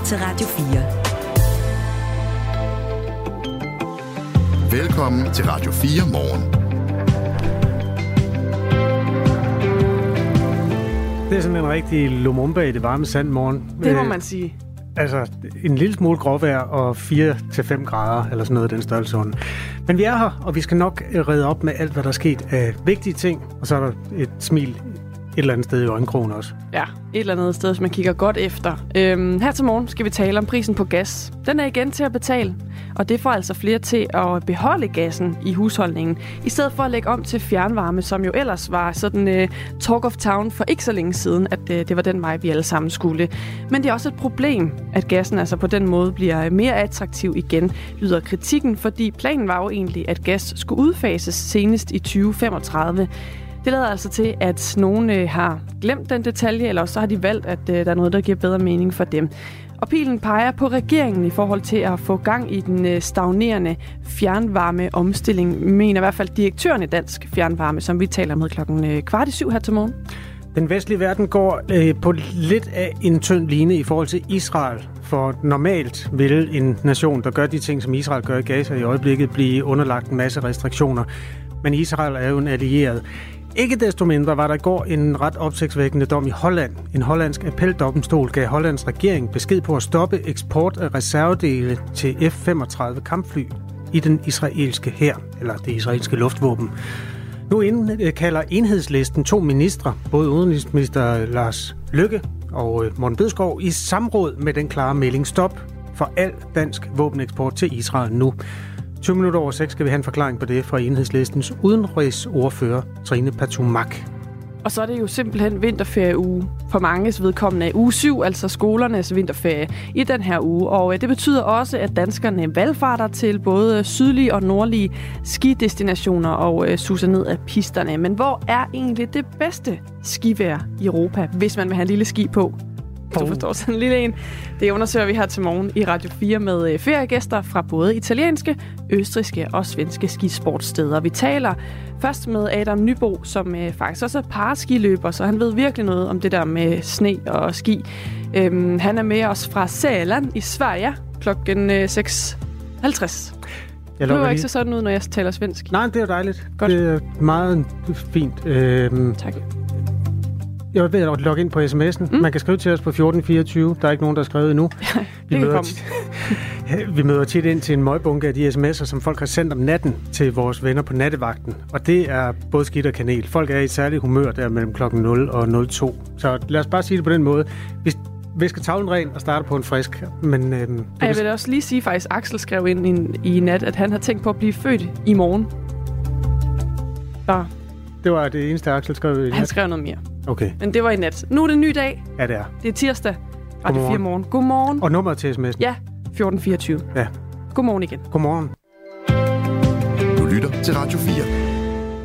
lytter til Radio 4. Velkommen til Radio 4 morgen. Det er sådan en rigtig Lumumba i det varme sand morgen. Det må man sige. Altså, en lille smule gråvejr og 4-5 grader, eller sådan noget i den størrelse. Men vi er her, og vi skal nok redde op med alt, hvad der er sket af vigtige ting. Og så er der et smil et eller andet sted i øjenkrogen også. Ja, et eller andet sted, som man kigger godt efter. Øhm, her til morgen skal vi tale om prisen på gas. Den er igen til at betale, og det får altså flere til at beholde gassen i husholdningen, i stedet for at lægge om til fjernvarme, som jo ellers var sådan øh, talk of town for ikke så længe siden, at øh, det var den vej, vi alle sammen skulle. Men det er også et problem, at gassen altså på den måde bliver mere attraktiv igen, lyder kritikken, fordi planen var jo egentlig, at gas skulle udfases senest i 2035. Det lader altså til, at nogen øh, har glemt den detalje, eller også så har de valgt, at øh, der er noget, der giver bedre mening for dem. Og pilen peger på regeringen i forhold til at få gang i den øh, stagnerende fjernvarme omstilling, mener i hvert fald direktøren i Dansk Fjernvarme, som vi taler med klokken øh, kvart i syv her til morgen. Den vestlige verden går øh, på lidt af en tynd line i forhold til Israel. For normalt vil en nation, der gør de ting, som Israel gør i Gaza i øjeblikket, blive underlagt en masse restriktioner. Men Israel er jo en allieret. Ikke desto mindre var der i går en ret opsigtsvækkende dom i Holland. En hollandsk appeldomstol gav Hollands regering besked på at stoppe eksport af reservedele til F-35 kampfly i den israelske hær, eller det israelske luftvåben. Nu indkalder enhedslisten to ministre, både udenrigsminister Lars Lykke og øh, Morten Bødskov, i samråd med den klare melding stop for al dansk våbeneksport til Israel nu. 20 minutter over 6 skal vi have en forklaring på det fra enhedslistens udenrigsordfører Trine Patumak. Og så er det jo simpelthen vinterferieuge for manges vedkommende. Uge 7, altså skolernes vinterferie i den her uge. Og øh, det betyder også, at danskerne valgfarter til både sydlige og nordlige skidestinationer og øh, suser ned af pisterne. Men hvor er egentlig det bedste skivær i Europa, hvis man vil have en lille ski på? Du forstår sådan en lille en. Det undersøger vi her til morgen i Radio 4 med øh, feriegæster fra både italienske, østriske og svenske skisportsteder. Vi taler først med Adam Nybo, som øh, faktisk også er paraskiløber, så han ved virkelig noget om det der med sne og ski. Øhm, han er med os fra Sæland i Sverige klokken 6.50. Jeg det ikke så sådan ud, når jeg taler svensk. Nej, det er jo dejligt. Godt. Det er meget fint. Øhm, tak. Jeg ved at logge ind på sms'en. Mm. Man kan skrive til os på 1424. Der er ikke nogen, der har skrevet endnu. vi, møder tit, vi møder tit ind til en møgbunke af de sms'er, som folk har sendt om natten til vores venner på nattevagten. Og det er både skidt og kanel. Folk er i særligt humør der mellem klokken 0 og 02. Så lad os bare sige det på den måde. Hvis visker tavlen ren og starter på en frisk. Men, øhm, jeg vil også lige sige faktisk, Axel skrev ind i, i nat, at han har tænkt på at blive født i morgen. Så. Det var det eneste, Axel skrev i nat. Han skrev noget mere. Okay. Men det var i nat. Nu er det en ny dag. Ja, det er. Det er tirsdag. Radio 4 morgen. Godmorgen. Og nummeret til sms'en? Ja, 1424. Ja. Godmorgen igen. Godmorgen. Du lytter til Radio 4.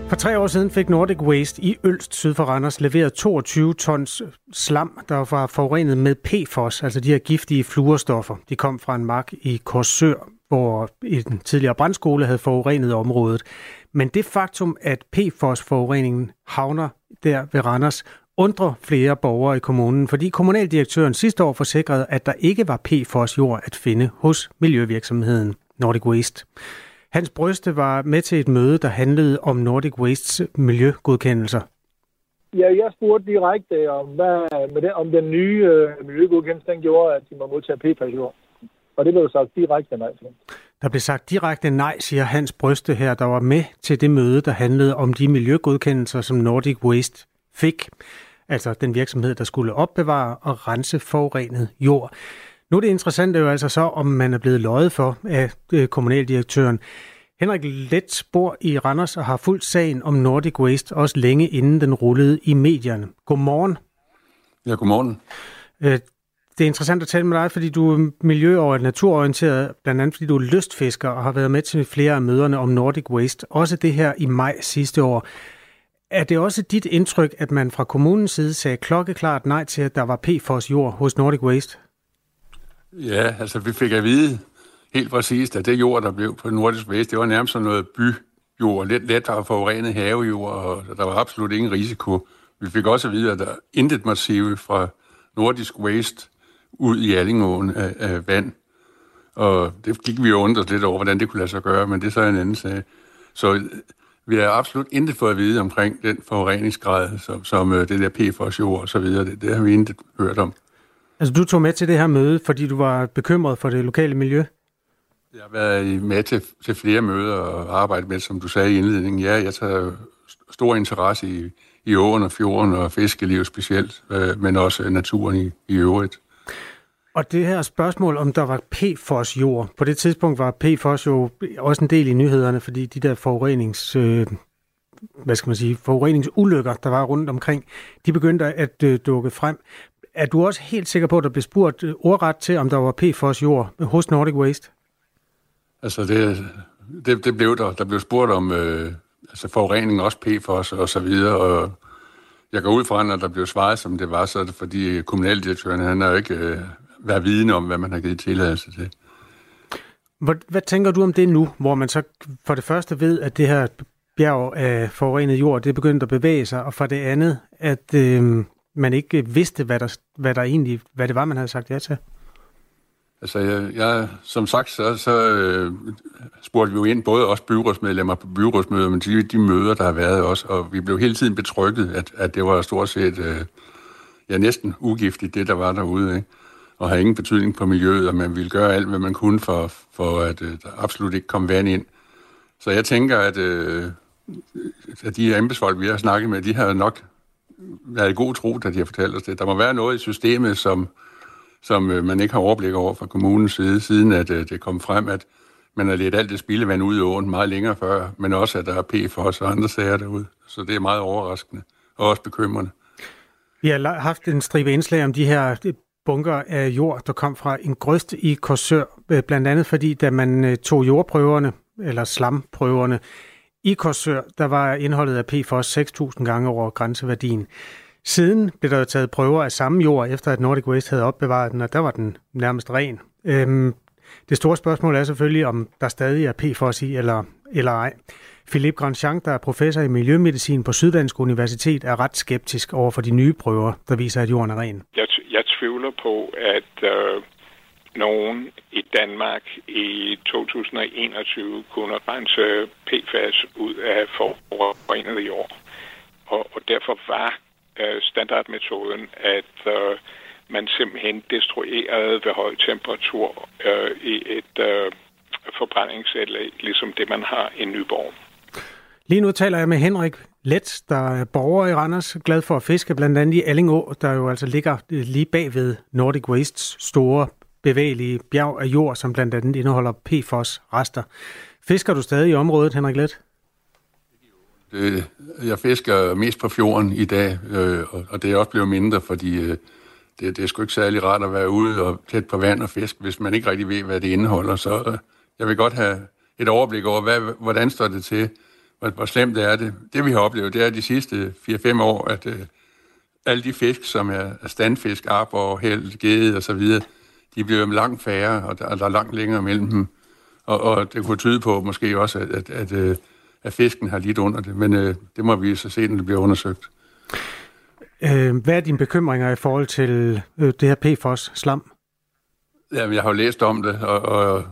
For tre år siden fik Nordic Waste i Ølst syd for Randers leveret 22 tons slam, der var forurenet med PFOS, altså de her giftige fluorstoffer. De kom fra en mark i Korsør, hvor en tidligere brandskole havde forurenet området. Men det faktum, at PFOS-forureningen havner der ved Randers, undrer flere borgere i kommunen, fordi kommunaldirektøren sidste år forsikrede, at der ikke var PFOS-jord at finde hos miljøvirksomheden Nordic Waste. Hans Bryste var med til et møde, der handlede om Nordic Wastes miljøgodkendelser. Ja, jeg spurgte direkte om, hvad, med det, om den nye øh, miljøgodkendelse den gjorde, at de må modtage PFAS-jord. Og det blev sagt direkte nej til. Der blev sagt direkte nej, siger Hans Bryste her, der var med til det møde, der handlede om de miljøgodkendelser, som Nordic Waste fik. Altså den virksomhed, der skulle opbevare og rense forurenet jord. Nu er det interessante jo altså så, om man er blevet løjet for af øh, kommunaldirektøren. Henrik Let bor i Randers og har fulgt sagen om Nordic Waste, også længe inden den rullede i medierne. Godmorgen. Ja, godmorgen. Det er interessant at tale med dig, fordi du er miljø- og naturorienteret, blandt andet fordi du er lystfisker og har været med til flere af møderne om Nordic Waste. Også det her i maj sidste år. Er det også dit indtryk, at man fra kommunens side sagde klokkeklart nej til, at der var PFOS jord hos Nordic Waste? Ja, altså vi fik at vide helt præcist, at det jord, der blev på Nordic Waste, det var nærmest sådan noget byjord, let, let forurenet havejord, og der var absolut ingen risiko. Vi fik også at vide, at der intet massive fra Nordisk Waste ud i Allingåen af, af vand. Og det gik vi jo undret lidt over, hvordan det kunne lade sig gøre, men det er så en anden sag. Så vi har absolut intet fået at vide omkring den forureningsgrad, som, som øh, det der PFOS-jord og så videre. Det, det har vi intet hørt om. Altså, du tog med til det her møde, fordi du var bekymret for det lokale miljø? Jeg har været med til, til flere møder og arbejdet med, som du sagde i indledningen. Ja, jeg tager stor interesse i, i åen og fjorden og fiskeliv specielt, øh, men også naturen i, i øvrigt. Og det her spørgsmål, om der var PFOS-jord, på det tidspunkt var PFOS jo også en del i nyhederne, fordi de der forurenings... Øh, hvad skal man sige, forureningsulykker, der var rundt omkring, de begyndte at øh, dukke frem. Er du også helt sikker på, at der blev spurgt øh, ordret til, om der var PFOS-jord hos Nordic Waste? Altså, det, det, det blev der. Der blev spurgt om øh, altså forurening, også PFOS og så videre, og jeg går ud fra, når der blev svaret, som det var, så er det fordi øh, kommunaldirektøren, han har jo ikke øh, været vidne om, hvad man har givet tilladelse til. Hvad, hvad tænker du om det nu, hvor man så for det første ved, at det her bjerg af forurenet jord, det er begyndt at bevæge sig, og for det andet, at øh, man ikke vidste, hvad der, hvad der egentlig, hvad det var, man havde sagt ja til? Altså, jeg, jeg, som sagt, så, så øh, spurgte vi jo ind, både os byrådsmedlemmer på byrådsmøder, men de, de møder, der har været også, og vi blev hele tiden betrykket, at, at det var stort set, øh, ja, næsten ugiftigt, det der var derude, ikke? Og har ingen betydning på miljøet, og man ville gøre alt, hvad man kunne for, for at øh, der absolut ikke kom vand ind. Så jeg tænker, at, øh, at de embedsfolk, vi har snakket med, de har nok været i god tro, da de har fortalt os det. Der må være noget i systemet, som, som øh, man ikke har overblik over fra kommunens side, siden at øh, det kom frem, at man har let alt det spildevand ud i åen meget længere før, men også at der er PFOS og andre sager derude. Så det er meget overraskende og også bekymrende. Vi har haft en stribe indslag om de her bunker af jord, der kom fra en grøst i Korsør, øh, blandt andet fordi, da man øh, tog jordprøverne, eller slamprøverne, i Korsør, der var indholdet af PFOS 6.000 gange over grænseværdien. Siden blev der taget prøver af samme jord, efter at Nordic Waste havde opbevaret den, og der var den nærmest ren. Øhm, det store spørgsmål er selvfølgelig, om der stadig er PFOS i eller, eller ej. Philippe Grandchamp, der er professor i miljømedicin på Syddansk Universitet, er ret skeptisk over for de nye prøver, der viser, at jorden er ren. Jeg, jeg tvivler på, at øh, nogen i Danmark i 2021 kunne rense PFAS ud af forurenet år. Og, og derfor var øh, standardmetoden, at øh, man simpelthen destruerede ved høj temperatur øh, i et øh, forbrændingsanlæg, ligesom det man har i Nyborg. Lige nu taler jeg med Henrik Let, der er borger i Randers, glad for at fiske, blandt andet i Allingå, der jo altså ligger øh, lige bag ved Nordic Wastes store bevægelige bjerg af jord, som blandt andet indeholder PFOS-rester. Fisker du stadig i området, Henrik Let? Det, jeg fisker mest på fjorden i dag, øh, og, og det er også blevet mindre, fordi øh, det, det er sgu ikke særlig rart at være ude og tæt på vand og fisk, hvis man ikke rigtig ved, hvad det indeholder. Så øh, jeg vil godt have et overblik over, hvad, hvordan står det til, hvor, hvor slemt er det. Det vi har oplevet, det er de sidste 4-5 år, at øh, alle de fisk, som er, er standfisk, arbor, held, gede og så videre, de bliver langt færre, og der, der er langt længere mellem dem. Og, og det kunne tyde på måske også, at, at, at, øh, at fisken har lidt under det, men øh, det må vi så se, når det bliver undersøgt. Øh, hvad er dine bekymringer i forhold til øh, det her PFOS-slam? Jamen, jeg har jo læst om det, og, og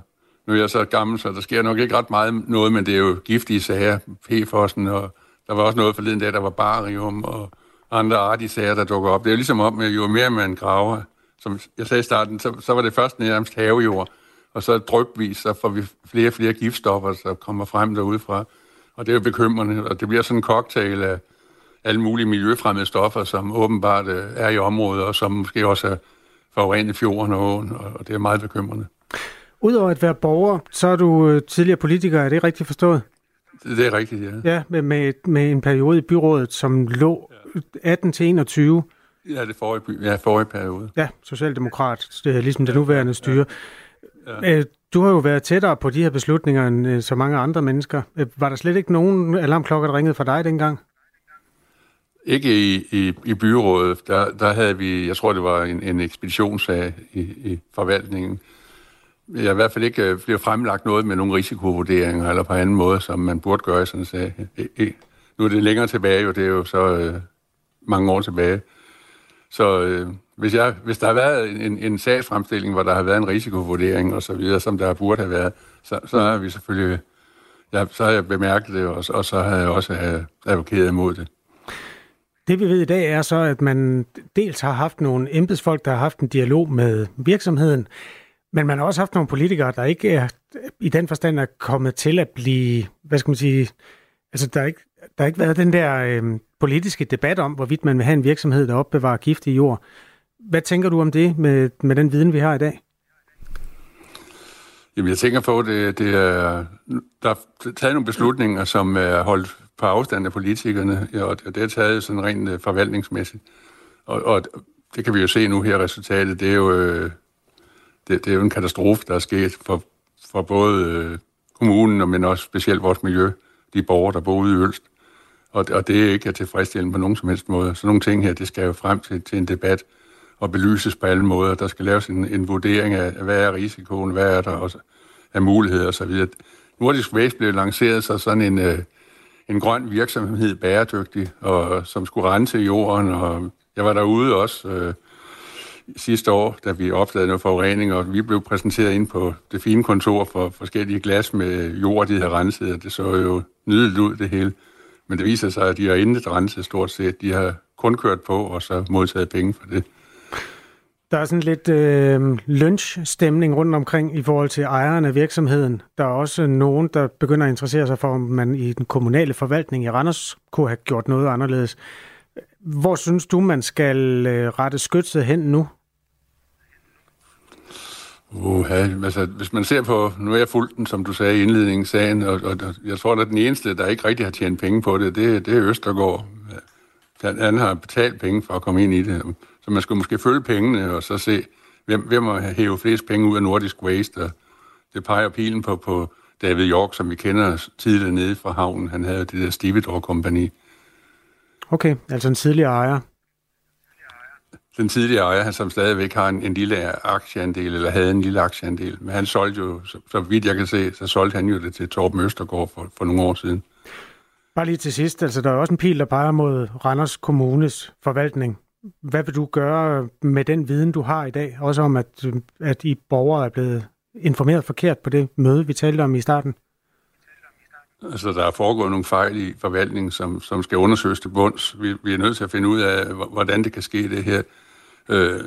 nu er jeg så gammel, så der sker nok ikke ret meget noget, men det er jo giftige sager, PFOS'en, og der var også noget forleden dag, der var barium og andre artige sager, der dukker op. Det er jo ligesom om, at jo mere man graver, som jeg sagde i starten, så, så var det først nærmest havejord, og så drøbvis, så får vi flere og flere giftstoffer, der kommer frem derudefra. Og det er jo bekymrende, og det bliver sådan en cocktail af alle mulige miljøfremmede stoffer, som åbenbart øh, er i området, og som måske også er forurenet fjorden og åen, og det er meget bekymrende. Udover at være borger, så er du øh, tidligere politiker, er det rigtigt forstået? Det, det er rigtigt, ja. Ja, med, med, med en periode i byrådet, som lå 18 til 21. Ja, det forrige, ja, forrige periode. Ja, socialdemokrat, ligesom det nuværende styre. Ja. Ja. Du har jo været tættere på de her beslutninger end så mange andre mennesker. Var der slet ikke nogen alarmklokker, der ringede for dig dengang? Ikke i, i, i byrådet. Der, der havde vi, jeg tror det var en, en ekspeditionssag i, i forvaltningen. Jeg har i hvert fald ikke øh, bliver fremlagt noget med nogle risikovurderinger eller på anden måde, som man burde gøre i sådan en sag. E, e. Nu er det længere tilbage, jo det er jo så øh, mange år tilbage. så øh, hvis, jeg, hvis der har været en, en sagsfremstilling, hvor der har været en risikovurdering og så videre, som der burde have været, så, så har vi selvfølgelig, ja, så har jeg bemærket det, og, og så har jeg også øh, advokeret imod det. Det vi ved i dag er så, at man dels har haft nogle embedsfolk, der har haft en dialog med virksomheden, men man har også haft nogle politikere, der ikke er, i den forstand er kommet til at blive, hvad skal man sige, altså der er ikke, der har ikke været den der øh, politiske debat om, hvorvidt man vil have en virksomhed, der opbevarer giftig jord. Hvad tænker du om det med, med den viden, vi har i dag? Jamen, jeg tænker på, at det, det er, der er taget nogle beslutninger, som er holdt på afstand af politikerne, og det er taget sådan rent øh, forvaltningsmæssigt. Og, og det kan vi jo se nu her, resultatet, det er jo, øh, det, det er jo en katastrofe, der er sket for, for både øh, kommunen, men også specielt vores miljø, de borgere, der bor ude i Ølst. Og, og det er ikke tilfredsstillende på nogen som helst måde. Så nogle ting her, det skal jo frem til, til en debat og belyses på alle måder. Der skal laves en, en vurdering af, hvad er risikoen, hvad er der også af muligheder osv. Nordisk Waste blev lanceret så sådan en, øh, en grøn virksomhed, bæredygtig, og, som skulle rense jorden, og jeg var derude også øh, sidste år, da vi opdagede noget forurening, og vi blev præsenteret ind på det fine kontor for forskellige glas med jord, de havde renset, og det så jo nydeligt ud, det hele. Men det viser sig, at de har intet renset stort set. De har kun kørt på, og så modtaget penge for det. Der er sådan lidt øh, lunch-stemning rundt omkring i forhold til ejeren af virksomheden. Der er også nogen, der begynder at interessere sig for, om man i den kommunale forvaltning i Randers kunne have gjort noget anderledes. Hvor synes du, man skal øh, rette skytset hen nu? Uha, altså, hvis man ser på, nu er jeg fuldt den, som du sagde i indledningen sagen, og, og, og jeg tror, at den eneste, der ikke rigtig har tjent penge på det, det, det er Østergaard. Han har betalt penge for at komme ind i det. Så man skulle måske følge pengene, og så se, hvem, hvem har hævet flest penge ud af Nordisk Waste. Og det peger pilen på, på David York, som vi kender tidligere nede fra havnen. Han havde det der Stividor-kompagni. Okay, altså en tidligere ejer. Den tidligere ejer, han som stadigvæk har en, en lille aktieandel, eller havde en lille aktieandel. Men han solgte jo, så, så vidt jeg kan se, så solgte han jo det til Torben Østergaard for, for nogle år siden. Bare lige til sidst, altså der er også en pil, der peger mod Randers Kommunes forvaltning. Hvad vil du gøre med den viden, du har i dag? Også om, at, at I borgere er blevet informeret forkert på det møde, vi talte om i starten. Altså, der er foregået nogle fejl i forvaltningen, som, som skal undersøges til bunds. Vi, vi er nødt til at finde ud af, hvordan det kan ske, det her. Øh,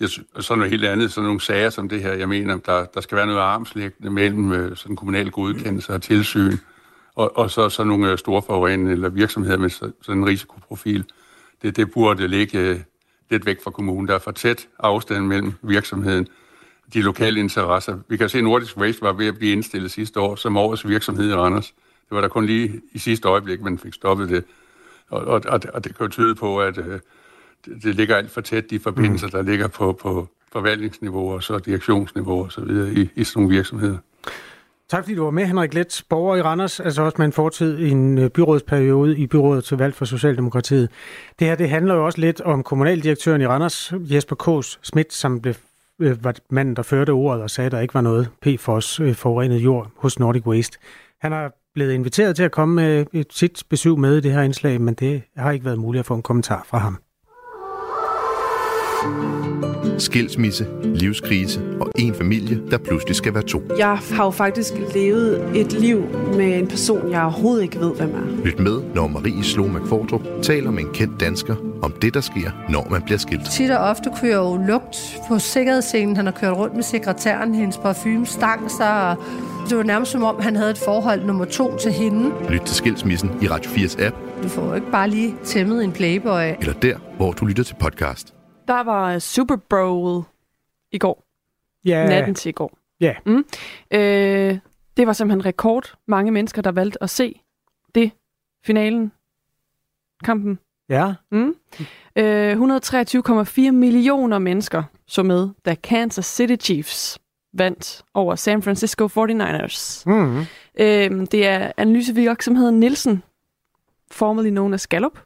jeg, sådan noget helt andet, sådan nogle sager som det her, jeg mener, der, der skal være noget armslægtende mellem øh, sådan kommunal godkendelse og tilsyn, og, og så sådan nogle øh, store forurenende eller virksomheder med sådan en risikoprofil. Det, det burde ligge øh, lidt væk fra kommunen. Der er for tæt afstand mellem virksomheden de lokale interesser. Vi kan se, at Nordisk Waste var ved at blive indstillet sidste år som årets virksomhed i Randers. Det var der kun lige i sidste øjeblik, man fik stoppet det. Og, og, og, og det kan jo tyde på, at øh, det, det ligger alt for tæt, de forbindelser, mm. der ligger på, på forvaltningsniveau og så direktionsniveau og så videre i, i sådan nogle virksomheder. Tak fordi du var med, Henrik Let, borger i Randers, altså også med en fortid i en øh, byrådsperiode i byrådet til valg for Socialdemokratiet. Det her det handler jo også lidt om kommunaldirektøren i Randers, Jesper Kås Schmidt, som blev, øh, var manden, der førte ordet og sagde, at der ikke var noget PFOS øh, forurenet jord hos Nordic Waste. Han har blevet inviteret til at komme med et sit besøg med i det her indslag, men det har ikke været muligt at få en kommentar fra ham. Skilsmisse, livskrise og en familie, der pludselig skal være to. Jeg har jo faktisk levet et liv med en person, jeg overhovedet ikke ved, hvem er. Lyt med, når Marie Slo McFordrup taler med en kendt dansker om det, der sker, når man bliver skilt. Tit og ofte kunne jeg jo lugt på sikkerhedsscenen. Han har kørt rundt med sekretæren, hendes parfume stang sig, og det var nærmest som om, han havde et forhold nummer to til hende. Lyt til Skilsmissen i Radio 4's app. Du får jo ikke bare lige tæmmet en playboy. Eller der, hvor du lytter til podcast. Der var Super Bowl i går. Ja. Natten til i går. Ja. Mm. Øh, det var simpelthen rekord. Mange mennesker, der valgte at se det. Finalen. Kampen. Ja. Mm. Øh, 123,4 millioner mennesker så med, da Kansas City Chiefs vandt over San Francisco 49ers. Mm. Øh, det er analysevirksomheden Nielsen, formerly known as Gallup,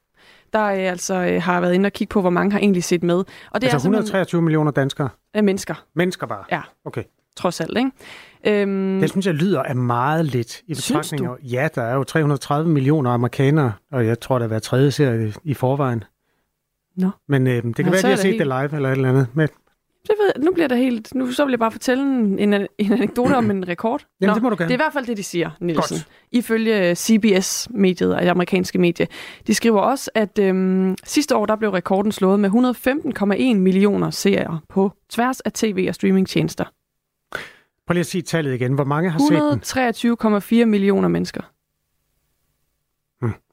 der øh, altså øh, har været inde og kigge på, hvor mange har egentlig set med. Og det Altså er simpelthen 123 millioner danskere. øh, mennesker, Mennesker bare. Ja. Okay. trods alt. Ikke? Øhm, Det synes jeg lyder af meget lidt i betragtning. Ja, der er jo 330 millioner amerikanere, og jeg tror, der er hver tredje serie i forvejen. Nå. Men øh, det kan Nå, være, at de er har set helt- det live eller et eller andet. Men, Det ved, nu bliver det helt... Nu så vil jeg bare fortælle en, en, en anekdote om en rekord. Jamen, det må du gerne. Det er i hvert fald det, de siger, Nielsen. Godt. Ifølge CBS-mediet, det amerikanske medie. De skriver også, at øhm, sidste år der blev rekorden slået med 115,1 millioner seere på tværs af tv- og streamingtjenester. prøv lige at sige tallet igen. Hvor mange har set den? 123,4 millioner mennesker.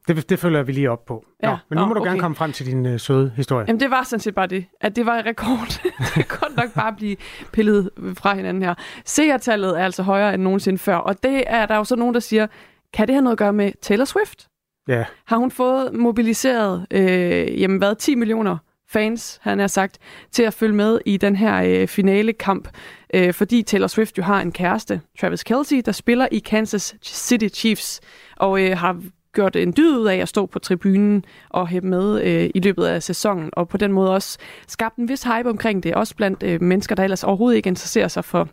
Det, det følger vi lige op på. Ja, Nå, men nu nå, må du okay. gerne komme frem til din øh, søde historie. Jamen, det var sådan set bare det. At det var en rekord. det kan godt nok bare blive pillet fra hinanden her. Seertallet er altså højere end nogensinde før. Og det er der jo så nogen, der siger, kan det have noget at gøre med Taylor Swift? Ja, Har hun fået mobiliseret, øh, jamen hvad, 10 millioner fans, han har sagt, til at følge med i den her øh, finalekamp, øh, fordi Taylor Swift jo har en kæreste, Travis Kelce, der spiller i Kansas City Chiefs, og øh, har gjort en dyd ud af at stå på tribunen og hæppe med øh, i løbet af sæsonen, og på den måde også skabt en vis hype omkring det, også blandt øh, mennesker, der ellers overhovedet ikke interesserer sig for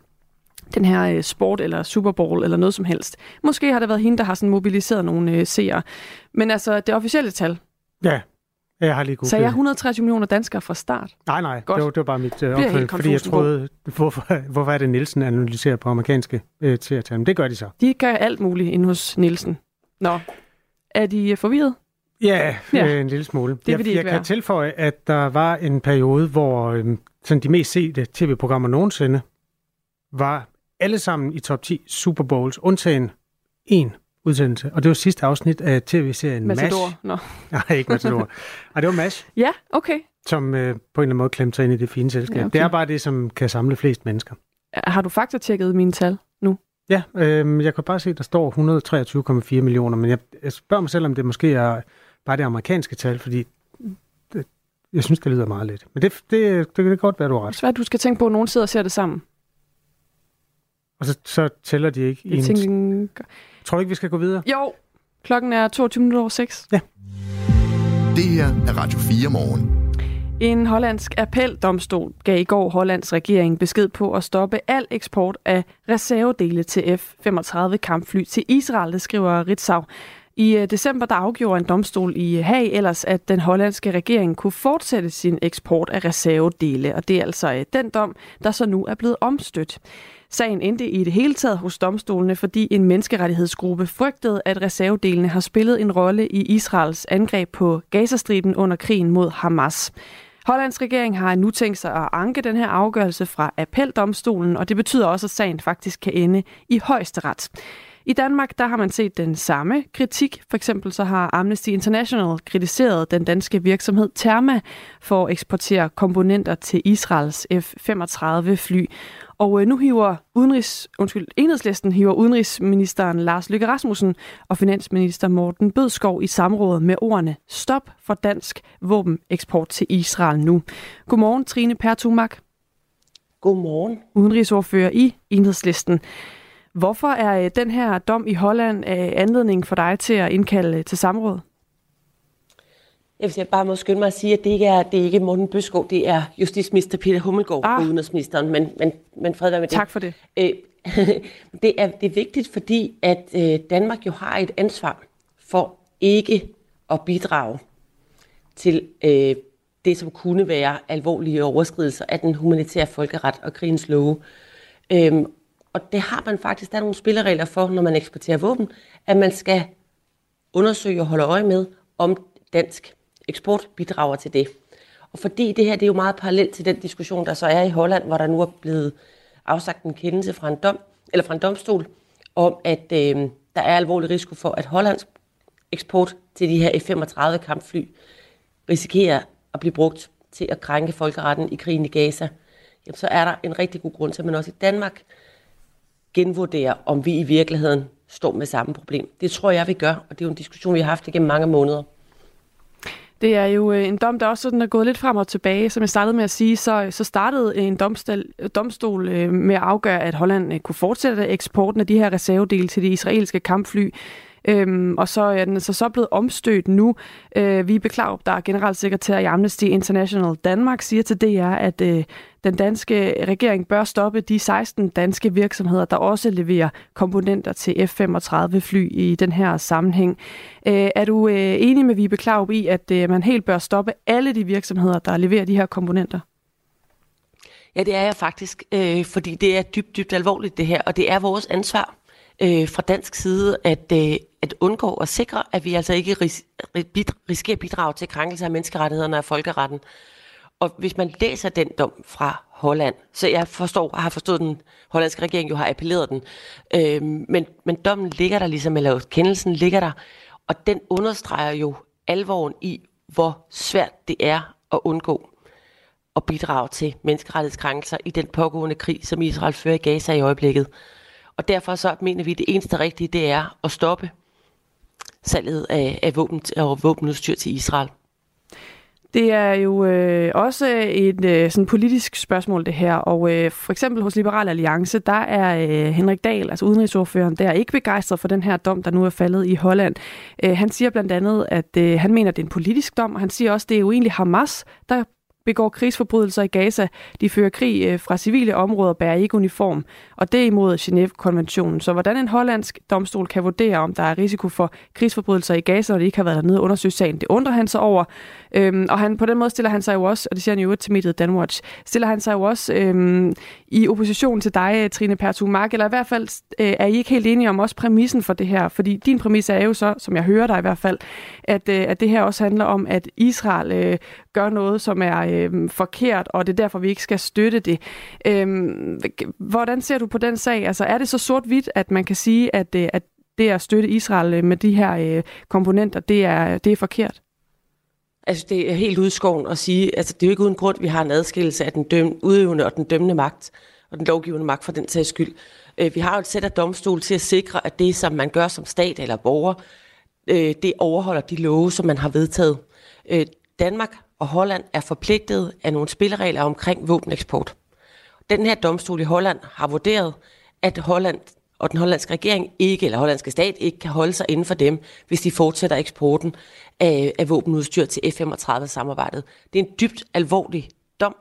den her øh, sport eller Super Bowl eller noget som helst. Måske har det været hende, der har sådan mobiliseret nogle øh, seere. Men altså, det officielle tal, ja. Jeg har lige googlet. sagde jeg 130 millioner danskere fra start. Nej, nej, Godt. det var, det var bare mit øh, opfølgning, fordi jeg troede, hvorfor, hvorfor er det Nielsen analyserer på amerikanske øh, seertal? Men det gør de så. De gør alt muligt inde hos Nielsen. Nå, er de forvirret? Ja, Ja. Øh, en lille smule. vil de jeg, ikke jeg være. kan tilføje, at der var en periode, hvor øh, sådan de mest sete tv-programmer nogensinde var alle sammen i top 10 Super Bowls, undtagen en udsendelse. Og det var sidste afsnit af tv-serien MASH. Matador? Nå. Nej, ikke Matador. Nej, det var MASH, Ja, okay. som øh, på en eller anden måde klemte sig ind i det fine selskab. Ja, okay. Det er bare det, som kan samle flest mennesker. Har du faktatjekket mine tal? Ja, øh, jeg kan bare se, at der står 123,4 millioner, men jeg, jeg spørger mig selv, om det måske er bare det amerikanske tal, fordi det, jeg synes, det lyder meget lidt. Men det, det, det kan godt være, du har Det er ret. svært, du skal tænke på, at nogen sidder og ser det sammen. Og så, så tæller de ikke. i Jeg en, tænker, Tror du ikke, vi skal gå videre? jo, klokken er 22 minutter over 6. Det her er Radio 4 morgen. En hollandsk appeldomstol gav i går Hollands regering besked på at stoppe al eksport af reservedele til F-35 kampfly til Israel, det skriver Ritzau. I øh, december der afgjorde en domstol i Haag ellers, at den hollandske regering kunne fortsætte sin eksport af reservedele, og det er altså øh, den dom, der så nu er blevet omstødt. Sagen endte i det hele taget hos domstolene, fordi en menneskerettighedsgruppe frygtede, at reservedelene har spillet en rolle i Israels angreb på Gazastriben under krigen mod Hamas. Hollands regering har nu tænkt sig at anke den her afgørelse fra appeldomstolen, og det betyder også, at sagen faktisk kan ende i højesteret. I Danmark der har man set den samme kritik. For eksempel så har Amnesty International kritiseret den danske virksomhed Therma for at eksportere komponenter til Israels F-35 fly. Og øh, nu hiver udenrigs, undskyld, enhedslisten hiver udenrigsministeren Lars Løkke Rasmussen og finansminister Morten Bødskov i samråd med ordene Stop for dansk våbeneksport til Israel nu. Godmorgen, Trine Pertumak, Godmorgen. udenrigsordfører i enhedslisten. Hvorfor er øh, den her dom i Holland øh, anledning for dig til at indkalde til samråd? Jeg vil bare må skynde mig at sige, at det ikke er, det er ikke Morten Bøskov, det er justitsminister Peter Hummelgaard Ah. og udenrigsministeren, men, men, men fred være med det. Tak for det. Øh, det, er, det er vigtigt, fordi at øh, Danmark jo har et ansvar for ikke at bidrage til øh, det, som kunne være alvorlige overskridelser af den humanitære folkeret og krigens love. Øhm, og det har man faktisk, der er nogle spilleregler for, når man eksporterer våben, at man skal undersøge og holde øje med, om dansk eksport bidrager til det. Og fordi det her det er jo meget parallelt til den diskussion, der så er i Holland, hvor der nu er blevet afsagt en kendelse fra en, dom, eller fra en domstol, om at øh, der er alvorlig risiko for, at Hollands eksport til de her F-35 kampfly risikerer at blive brugt til at krænke folkeretten i krigen i Gaza, jamen, så er der en rigtig god grund til, at man også i Danmark genvurderer, om vi i virkeligheden står med samme problem. Det tror jeg, vi gør, og det er jo en diskussion, vi har haft igennem mange måneder. Det er jo øh, en dom, der også sådan er gået lidt frem og tilbage. Som jeg startede med at sige, så, så startede øh, en domstol, domstol med at afgøre, at Holland kunne fortsætte eksporten af de her reservedele til de israelske kampfly. Øhm, og så er den så, så blevet omstødt nu. Øh, vi Klaup, der er generalsekretær i Amnesty International Danmark, siger til DR, at øh, den danske regering bør stoppe de 16 danske virksomheder, der også leverer komponenter til F-35 fly i den her sammenhæng. Øh, er du øh, enig med Vibe Klaup i, at øh, man helt bør stoppe alle de virksomheder, der leverer de her komponenter? Ja, det er jeg faktisk, øh, fordi det er dybt, dybt alvorligt det her, og det er vores ansvar øh, fra dansk side at, øh, at undgå og sikre, at vi altså ikke ris- risikerer bidrag til krænkelse af menneskerettighederne og folkeretten. Og hvis man læser den dom fra Holland, så jeg forstår, har forstået, den hollandske regering jo har appelleret den, øh, men, men dommen ligger der ligesom, eller kendelsen ligger der, og den understreger jo alvoren i, hvor svært det er at undgå at bidrage til menneskerettighedskrænkelser i den pågående krig, som Israel fører i Gaza i øjeblikket. Og derfor så mener vi, at det eneste rigtige, det er at stoppe salget af, af våben og våbenudstyr til Israel. Det er jo øh, også et øh, sådan politisk spørgsmål, det her. Og øh, for eksempel hos Liberal Alliance, der er øh, Henrik Dahl, altså udenrigsordføreren, der er ikke begejstret for den her dom, der nu er faldet i Holland. Øh, han siger blandt andet, at øh, han mener, at det er en politisk dom, og han siger også, at det er jo egentlig Hamas, der begår krigsforbrydelser i Gaza. De fører krig øh, fra civile områder, bærer ikke uniform, og det er imod Genève-konventionen. Så hvordan en hollandsk domstol kan vurdere, om der er risiko for krigsforbrydelser i Gaza, når de ikke har været dernede og undersøgt sagen, det undrer han sig over. Øhm, og han, på den måde stiller han sig jo også, og det siger han jo til mediet Danwatch, stiller han sig jo også øhm, i opposition til dig, øh, Trine Pertu Mark, eller i hvert fald øh, er I ikke helt enige om også præmissen for det her, fordi din præmis er jo så, som jeg hører dig i hvert fald, at, øh, at det her også handler om, at Israel øh, gør noget, som er øh, forkert, og det er derfor, vi ikke skal støtte det. Øh, hvordan ser du på den sag? Altså er det så sort-hvidt, at man kan sige, at, øh, at det at støtte Israel øh, med de her øh, komponenter, det er, det er forkert? Altså, det er helt udskoven at sige, altså, det er jo ikke uden grund, at vi har en adskillelse af den døm, udøvende og den dømmende magt, og den lovgivende magt for den sags skyld. Øh, vi har jo et sæt af domstol til at sikre, at det, som man gør som stat eller borger, øh, det overholder de love, som man har vedtaget. Øh, Danmark og Holland er forpligtet af nogle spilleregler omkring våbeneksport. Den her domstol i Holland har vurderet, at Holland og den hollandske regering ikke, eller hollandske stat ikke kan holde sig inden for dem, hvis de fortsætter eksporten af, af våbenudstyr til F-35-samarbejdet. Det er en dybt alvorlig dom,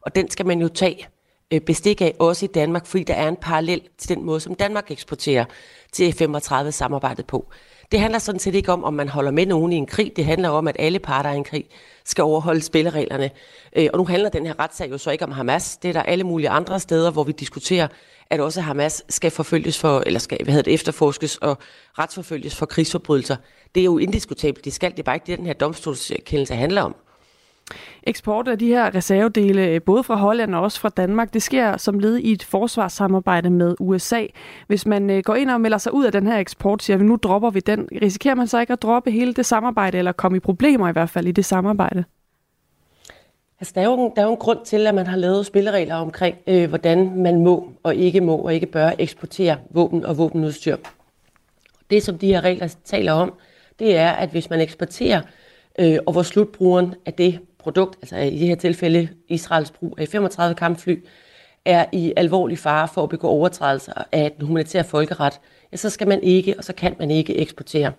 og den skal man jo tage øh, bestik af også i Danmark, fordi der er en parallel til den måde, som Danmark eksporterer til F-35-samarbejdet på. Det handler sådan set ikke om, om man holder med nogen i en krig. Det handler om, at alle parter i en krig skal overholde spillereglerne. Øh, og nu handler den her retssag jo så ikke om Hamas. Det er der alle mulige andre steder, hvor vi diskuterer, at også Hamas skal forfølges for, eller skal, hvad hedder det, efterforskes og retsforfølges for krigsforbrydelser. Det er jo indiskutabelt. Det skal det er bare ikke det, den her domstolskendelse handler om. Eksport af de her reservedele, øh, både fra Holland og også fra Danmark, det sker som led i et forsvarssamarbejde med USA. Hvis man øh, går ind og melder sig ud af den her eksport, siger vi, nu dropper vi den. Risikerer man så ikke at droppe hele det samarbejde, eller komme i problemer i hvert fald i det samarbejde? Altså, der, er jo, der er jo en grund til, at man har lavet spilleregler omkring, øh, hvordan man må og ikke må og ikke bør eksportere våben og våbenudstyr. Det, som de her regler taler om, det er, at hvis man eksporterer, øh, og hvor slutbrugeren af det produkt, altså i det her tilfælde Israels brug af 35 kampfly, er i alvorlig fare for at begå overtrædelser af den humanitære folkeret, ja, så skal man ikke, og så kan man ikke eksportere.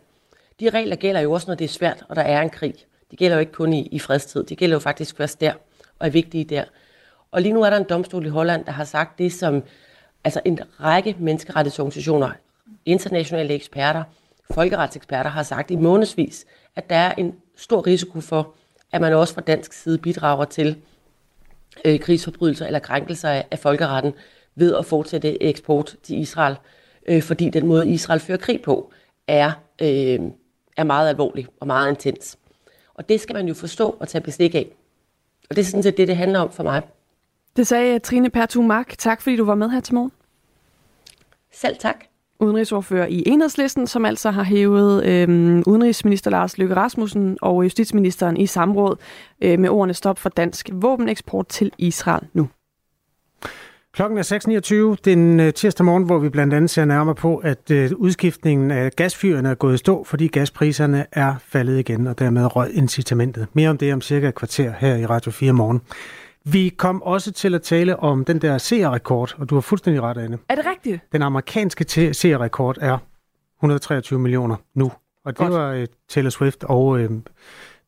De regler gælder jo også, når det er svært, og der er en krig. De gælder jo ikke kun i, i fredstid, de gælder jo faktisk først der, og er vigtige der. Og lige nu er der en domstol i Holland, der har sagt det, som altså en række menneskerettighedsorganisationer, internationale eksperter, folkeretseksperter har sagt i månedsvis, at der er en stor risiko for, at man også fra dansk side bidrager til øh, krigsforbrydelser eller krænkelser af, af folkeretten ved at fortsætte eksport til Israel, øh, fordi den måde Israel fører krig på er, øh, er meget alvorlig og meget intens. Og det skal man jo forstå og tage bestik af. Og det er sådan set det, det handler om for mig. Det sagde Trine Pertu Mark. Tak fordi du var med her til morgen. Selv tak udenrigsordfører i Enhedslisten, som altså har hævet øh, udenrigsminister Lars Løkke Rasmussen og justitsministeren i samråd øh, med ordene stop for dansk våbeneksport til Israel nu. Klokken er 6.29 den øh, tirsdag morgen, hvor vi blandt andet ser nærmere på, at øh, udskiftningen af gasfyrene er gået i stå, fordi gaspriserne er faldet igen, og dermed rød incitamentet. Mere om det om cirka et kvarter her i Radio 4 morgen. Vi kom også til at tale om den der seerrekord, og du har fuldstændig ret, Anne. Er det rigtigt? Den amerikanske seerrekord er 123 millioner nu. Og det Godt. var uh, Taylor Swift og uh,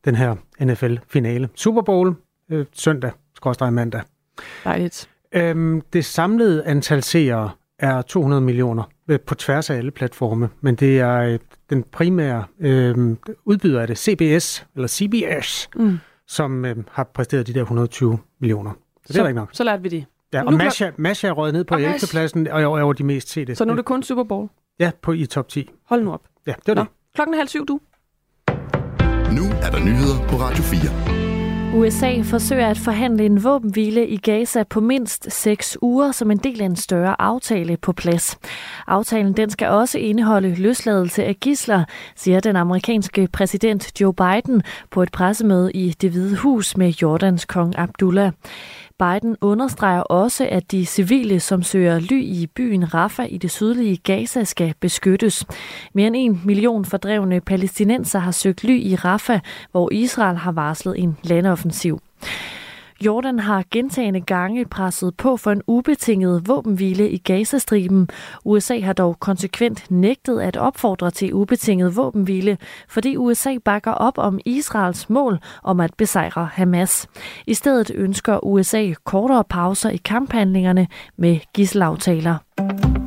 den her NFL-finale. Super Bowl uh, søndag, skorstræk mandag. Dejligt. Øhm, det samlede antal seere er 200 millioner øh, på tværs af alle platforme, men det er øh, den primære øh, udbyder af det, CBS, eller CBS, mm. som øh, har præsteret de der 120 millioner. Så, så det er ikke nok. Så lærte vi det. Ja, og Masha, Masha er røget ned på 11. pladsen, og er over de mest sete. Så nu er det kun Super Bowl? Ja, på i top 10. Hold nu op. Ja, det var Nå. det. Klokken er halv syv, du. Nu er der nyheder på Radio 4. USA forsøger at forhandle en våbenhvile i Gaza på mindst seks uger som en del af en større aftale på plads. Aftalen den skal også indeholde løsladelse af gisler, siger den amerikanske præsident Joe Biden på et pressemøde i det hvide hus med Jordans kong Abdullah. Biden understreger også, at de civile, som søger ly i byen Rafah i det sydlige Gaza, skal beskyttes. Mere end en million fordrevne palæstinenser har søgt ly i Rafah, hvor Israel har varslet en landoffensiv. Jordan har gentagende gange presset på for en ubetinget våbenhvile i Gazastriben. USA har dog konsekvent nægtet at opfordre til ubetinget våbenhvile, fordi USA bakker op om Israels mål om at besejre Hamas. I stedet ønsker USA kortere pauser i kamphandlingerne med gisselaftaler.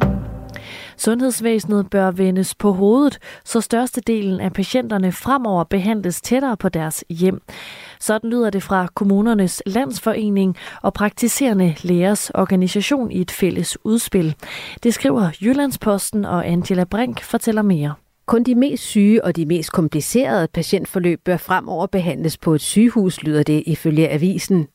Sundhedsvæsenet bør vendes på hovedet, så størstedelen af patienterne fremover behandles tættere på deres hjem. Sådan lyder det fra kommunernes landsforening og praktiserende lægers organisation i et fælles udspil. Det skriver Jyllandsposten, og Angela Brink fortæller mere. Kun de mest syge og de mest komplicerede patientforløb bør fremover behandles på et sygehus, lyder det ifølge avisen.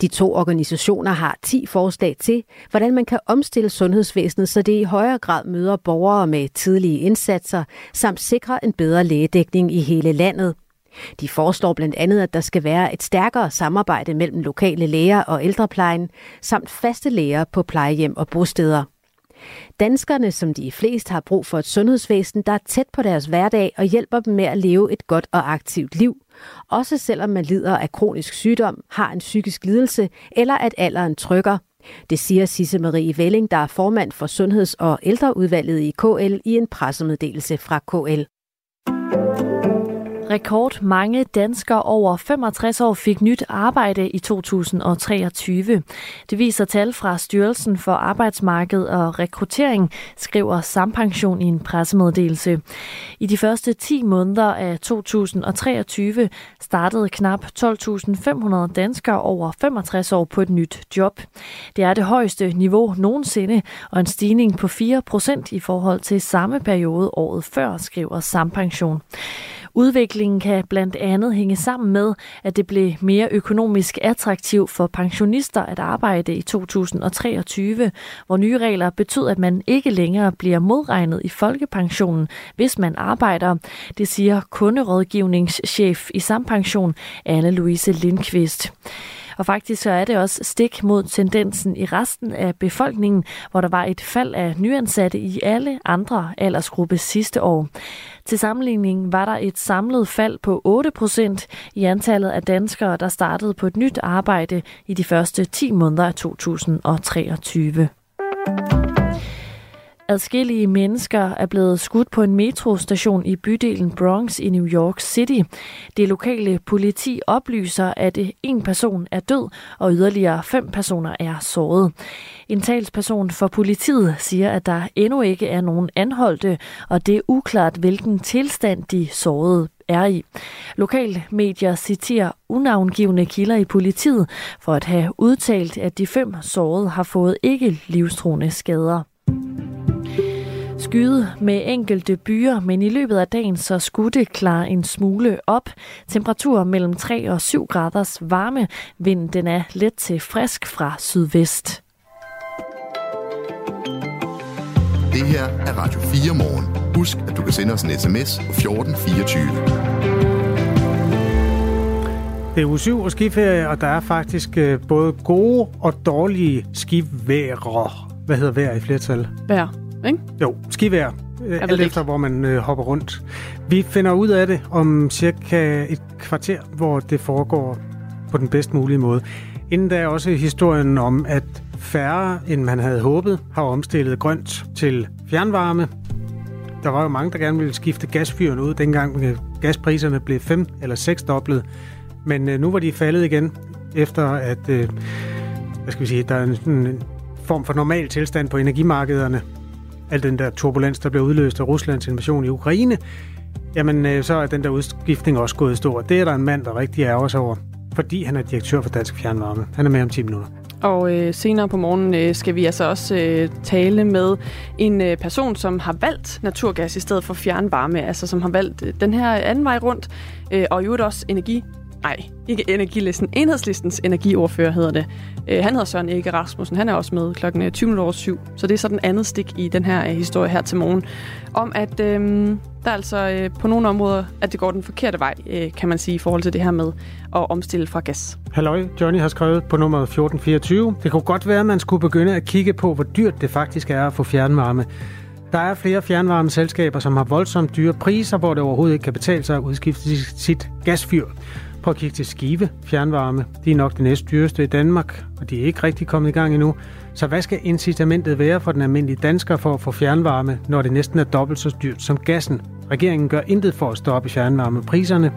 De to organisationer har 10 forslag til, hvordan man kan omstille sundhedsvæsenet, så det i højere grad møder borgere med tidlige indsatser, samt sikre en bedre lægedækning i hele landet. De foreslår blandt andet, at der skal være et stærkere samarbejde mellem lokale læger og ældreplejen, samt faste læger på plejehjem og bosteder. Danskerne, som de flest har brug for et sundhedsvæsen, der er tæt på deres hverdag og hjælper dem med at leve et godt og aktivt liv, også selvom man lider af kronisk sygdom, har en psykisk lidelse eller at alderen trykker. Det siger Sisse Marie Velling, der er formand for Sundheds- og ældreudvalget i KL i en pressemeddelelse fra KL. Rekord mange danskere over 65 år fik nyt arbejde i 2023. Det viser tal fra Styrelsen for Arbejdsmarked og Rekruttering, skriver Sampension i en pressemeddelelse. I de første 10 måneder af 2023 startede knap 12.500 danskere over 65 år på et nyt job. Det er det højeste niveau nogensinde og en stigning på 4 procent i forhold til samme periode året før, skriver Sampension. Udviklingen kan blandt andet hænge sammen med, at det blev mere økonomisk attraktivt for pensionister at arbejde i 2023, hvor nye regler betød, at man ikke længere bliver modregnet i folkepensionen, hvis man arbejder. Det siger kunderådgivningschef i Sampension, Anne-Louise Lindqvist. Og faktisk så er det også stik mod tendensen i resten af befolkningen, hvor der var et fald af nyansatte i alle andre aldersgrupper sidste år. Til sammenligning var der et samlet fald på 8 procent i antallet af danskere, der startede på et nyt arbejde i de første 10 måneder af 2023. Adskillige mennesker er blevet skudt på en metrostation i bydelen Bronx i New York City. Det lokale politi oplyser, at en person er død, og yderligere fem personer er såret. En talsperson for politiet siger, at der endnu ikke er nogen anholdte, og det er uklart, hvilken tilstand de sårede er i. Lokalmedier citerer unavngivende kilder i politiet for at have udtalt, at de fem sårede har fået ikke livstruende skader. Skyde med enkelte byer, men i løbet af dagen så skulle det klare en smule op. Temperatur mellem 3 og 7 graders varme. Vinden den er let til frisk fra sydvest. Det her er Radio 4 morgen. Husk, at du kan sende os en sms på 1424. Det er uge 7 og skiferie, og der er faktisk øh, både gode og dårlige skiværer. Hvad hedder vejr i flertal? Vejr ikke? Jo, skivær. Alt efter, hvor man øh, hopper rundt. Vi finder ud af det om cirka et kvarter, hvor det foregår på den bedst mulige måde. Inden der er også historien om, at færre, end man havde håbet, har omstillet grønt til fjernvarme. Der var jo mange, der gerne ville skifte gasfyrene ud, dengang øh, gaspriserne blev fem eller seks doblet. Men øh, nu var de faldet igen, efter at... Øh, hvad skal vi sige, der er en, en form for normal tilstand på energimarkederne, al den der turbulens, der blev udløst af Ruslands invasion i Ukraine, jamen øh, så er den der udskiftning også gået stor. Det er der en mand, der rigtig ærger sig over, fordi han er direktør for Dansk Fjernvarme. Han er med om 10 minutter. Og øh, senere på morgenen øh, skal vi altså også øh, tale med en øh, person, som har valgt naturgas i stedet for fjernvarme, altså som har valgt øh, den her anden vej rundt, øh, og i øvrigt også energi Nej, ikke energilisten. Enhedslistens energiordfører hedder det. Øh, han hedder Søren Ege Rasmussen. Han er også med klokken øh, 20.07. Så det er så den andet stik i den her øh, historie her til morgen. Om at øh, der er altså øh, på nogle områder, at det går den forkerte vej, øh, kan man sige, i forhold til det her med at omstille fra gas. Halløj, Johnny har skrevet på nummer 1424. Det kunne godt være, at man skulle begynde at kigge på, hvor dyrt det faktisk er at få fjernvarme. Der er flere fjernvarmeselskaber, som har voldsomt dyre priser, hvor det overhovedet ikke kan betale sig at udskifte sit gasfyr. Prøv at kigge til Skive Fjernvarme. De er nok det næst dyreste i Danmark, og de er ikke rigtig kommet i gang endnu. Så hvad skal incitamentet være for den almindelige dansker for at få fjernvarme, når det næsten er dobbelt så dyrt som gassen? Regeringen gør intet for at stoppe fjernvarmepriserne,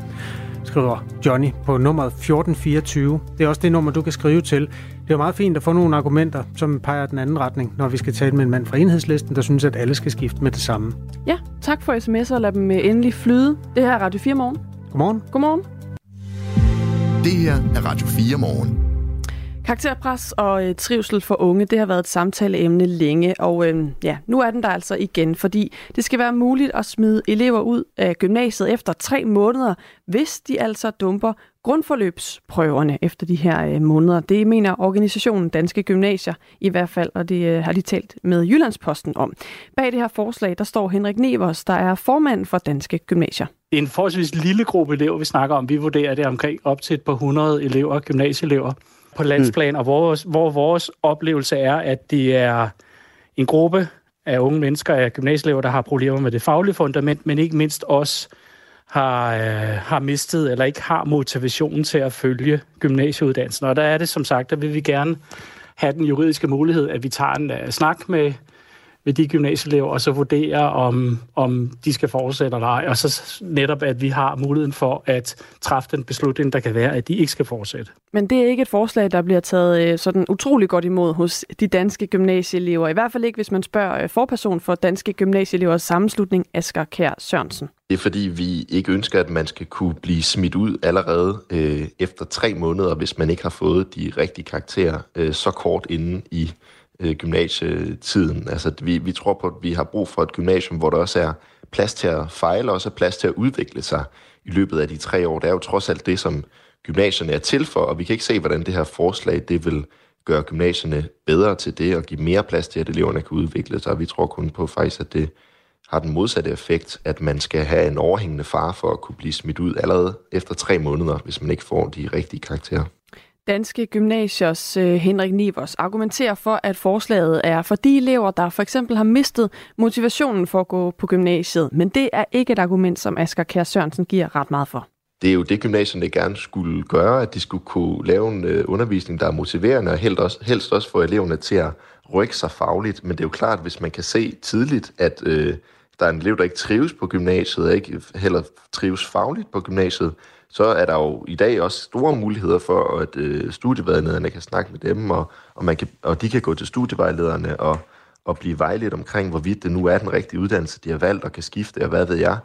skriver Johnny på nummer 1424. Det er også det nummer, du kan skrive til. Det er meget fint at få nogle argumenter, som peger den anden retning, når vi skal tale med en mand fra enhedslisten, der synes, at alle skal skifte med det samme. Ja, tak for sms'er og lad dem endelig flyde. Det her er Radio 4 morgen. Godmorgen. Godmorgen. Det her er Radio 4 morgen. Karakterpres og øh, trivsel for unge, det har været et samtaleemne længe, og øh, ja, nu er den der altså igen, fordi det skal være muligt at smide elever ud af gymnasiet efter tre måneder, hvis de altså dumper grundforløbsprøverne efter de her øh, måneder. Det mener organisationen Danske Gymnasier i hvert fald, og det øh, har de talt med Jyllandsposten om. Bag det her forslag, der står Henrik Nevers, der er formand for Danske Gymnasier. Det er en forholdsvis lille gruppe elever, vi snakker om. Vi vurderer det omkring op til et par hundrede elever, gymnasieelever på landsplan, mm. og vores, hvor vores oplevelse er, at det er en gruppe af unge mennesker, af gymnasieelever, der har problemer med det faglige fundament, men ikke mindst også har, øh, har mistet eller ikke har motivationen til at følge gymnasieuddannelsen. Og der er det som sagt, der vil vi gerne have den juridiske mulighed, at vi tager en uh, snak med med de gymnasieelever, og så vurdere, om, om de skal fortsætte eller ej. Og så netop, at vi har muligheden for at træffe den beslutning, der kan være, at de ikke skal fortsætte. Men det er ikke et forslag, der bliver taget øh, sådan utrolig godt imod hos de danske gymnasieelever. I hvert fald ikke, hvis man spørger øh, forperson for Danske Gymnasieelevers sammenslutning, Asger Kær Sørensen. Det er fordi, vi ikke ønsker, at man skal kunne blive smidt ud allerede øh, efter tre måneder, hvis man ikke har fået de rigtige karakterer øh, så kort inden i øh, gymnasietiden. Altså, vi, vi tror på, at vi har brug for et gymnasium, hvor der også er plads til at fejle, og også er plads til at udvikle sig i løbet af de tre år. Det er jo trods alt det, som gymnasierne er til for, og vi kan ikke se, hvordan det her forslag det vil gøre gymnasierne bedre til det, og give mere plads til, at eleverne kan udvikle sig. Vi tror kun på faktisk, at det har den modsatte effekt, at man skal have en overhængende fare for at kunne blive smidt ud allerede efter tre måneder, hvis man ikke får de rigtige karakterer. Danske Gymnasiers øh, Henrik Nivers argumenterer for, at forslaget er for de elever, der for eksempel har mistet motivationen for at gå på gymnasiet. Men det er ikke et argument, som Asger Kjær Sørensen giver ret meget for. Det er jo det, gymnasierne gerne skulle gøre, at de skulle kunne lave en øh, undervisning, der er motiverende, og helst også, helst også få eleverne til at rykke sig fagligt. Men det er jo klart, hvis man kan se tidligt, at øh, der er en elev, der ikke trives på gymnasiet, og ikke heller trives fagligt på gymnasiet, så er der jo i dag også store muligheder for, at øh, studievejlederne kan snakke med dem, og, og, man kan, og de kan gå til studievejlederne og, og blive vejledt omkring, hvorvidt det nu er den rigtige uddannelse, de har valgt og kan skifte, og hvad ved jeg.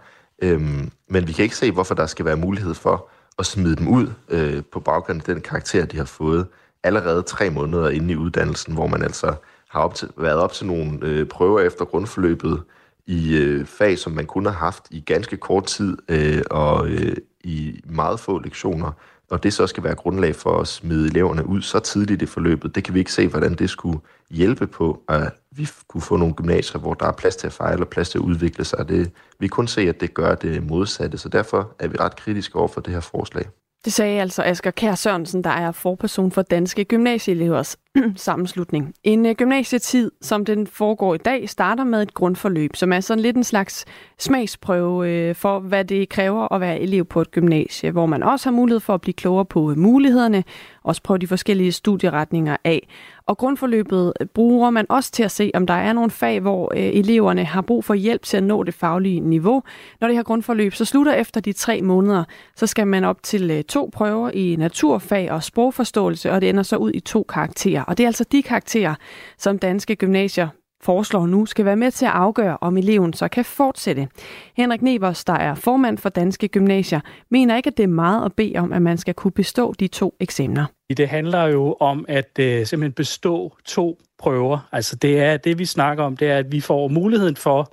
Øhm, men vi kan ikke se, hvorfor der skal være mulighed for at smide dem ud øh, på baggrund af den karakter, de har fået allerede tre måneder inde i uddannelsen, hvor man altså har op til, været op til nogle øh, prøver efter grundforløbet i øh, fag, som man kun har haft i ganske kort tid, øh, og øh, i meget få lektioner, og det så skal være grundlag for at smide eleverne ud så tidligt i forløbet, det kan vi ikke se, hvordan det skulle hjælpe på, at vi kunne få nogle gymnasier, hvor der er plads til at fejle og plads til at udvikle sig. Det, vi kun se, at det gør det modsatte, så derfor er vi ret kritiske over for det her forslag. Det sagde altså Asger Kær Sørensen, der er forperson for Danske Gymnasieelevers sammenslutning. En øh, gymnasietid, som den foregår i dag, starter med et grundforløb, som er sådan lidt en slags smagsprøve øh, for, hvad det kræver at være elev på et gymnasie, hvor man også har mulighed for at blive klogere på øh, mulighederne, også prøve de forskellige studieretninger af. Og grundforløbet bruger man også til at se, om der er nogle fag, hvor øh, eleverne har brug for hjælp til at nå det faglige niveau. Når det her grundforløb så slutter efter de tre måneder, så skal man op til øh, to prøver i naturfag og sprogforståelse, og det ender så ud i to karakterer. Og det er altså de karakterer, som danske gymnasier foreslår nu skal være med til at afgøre, om eleven så kan fortsætte. Henrik Nevers, der er formand for Danske Gymnasier, mener ikke, at det er meget at bede om, at man skal kunne bestå de to eksamener. Det handler jo om at øh, simpelthen bestå to prøver. Altså det er det, vi snakker om, det er, at vi får muligheden for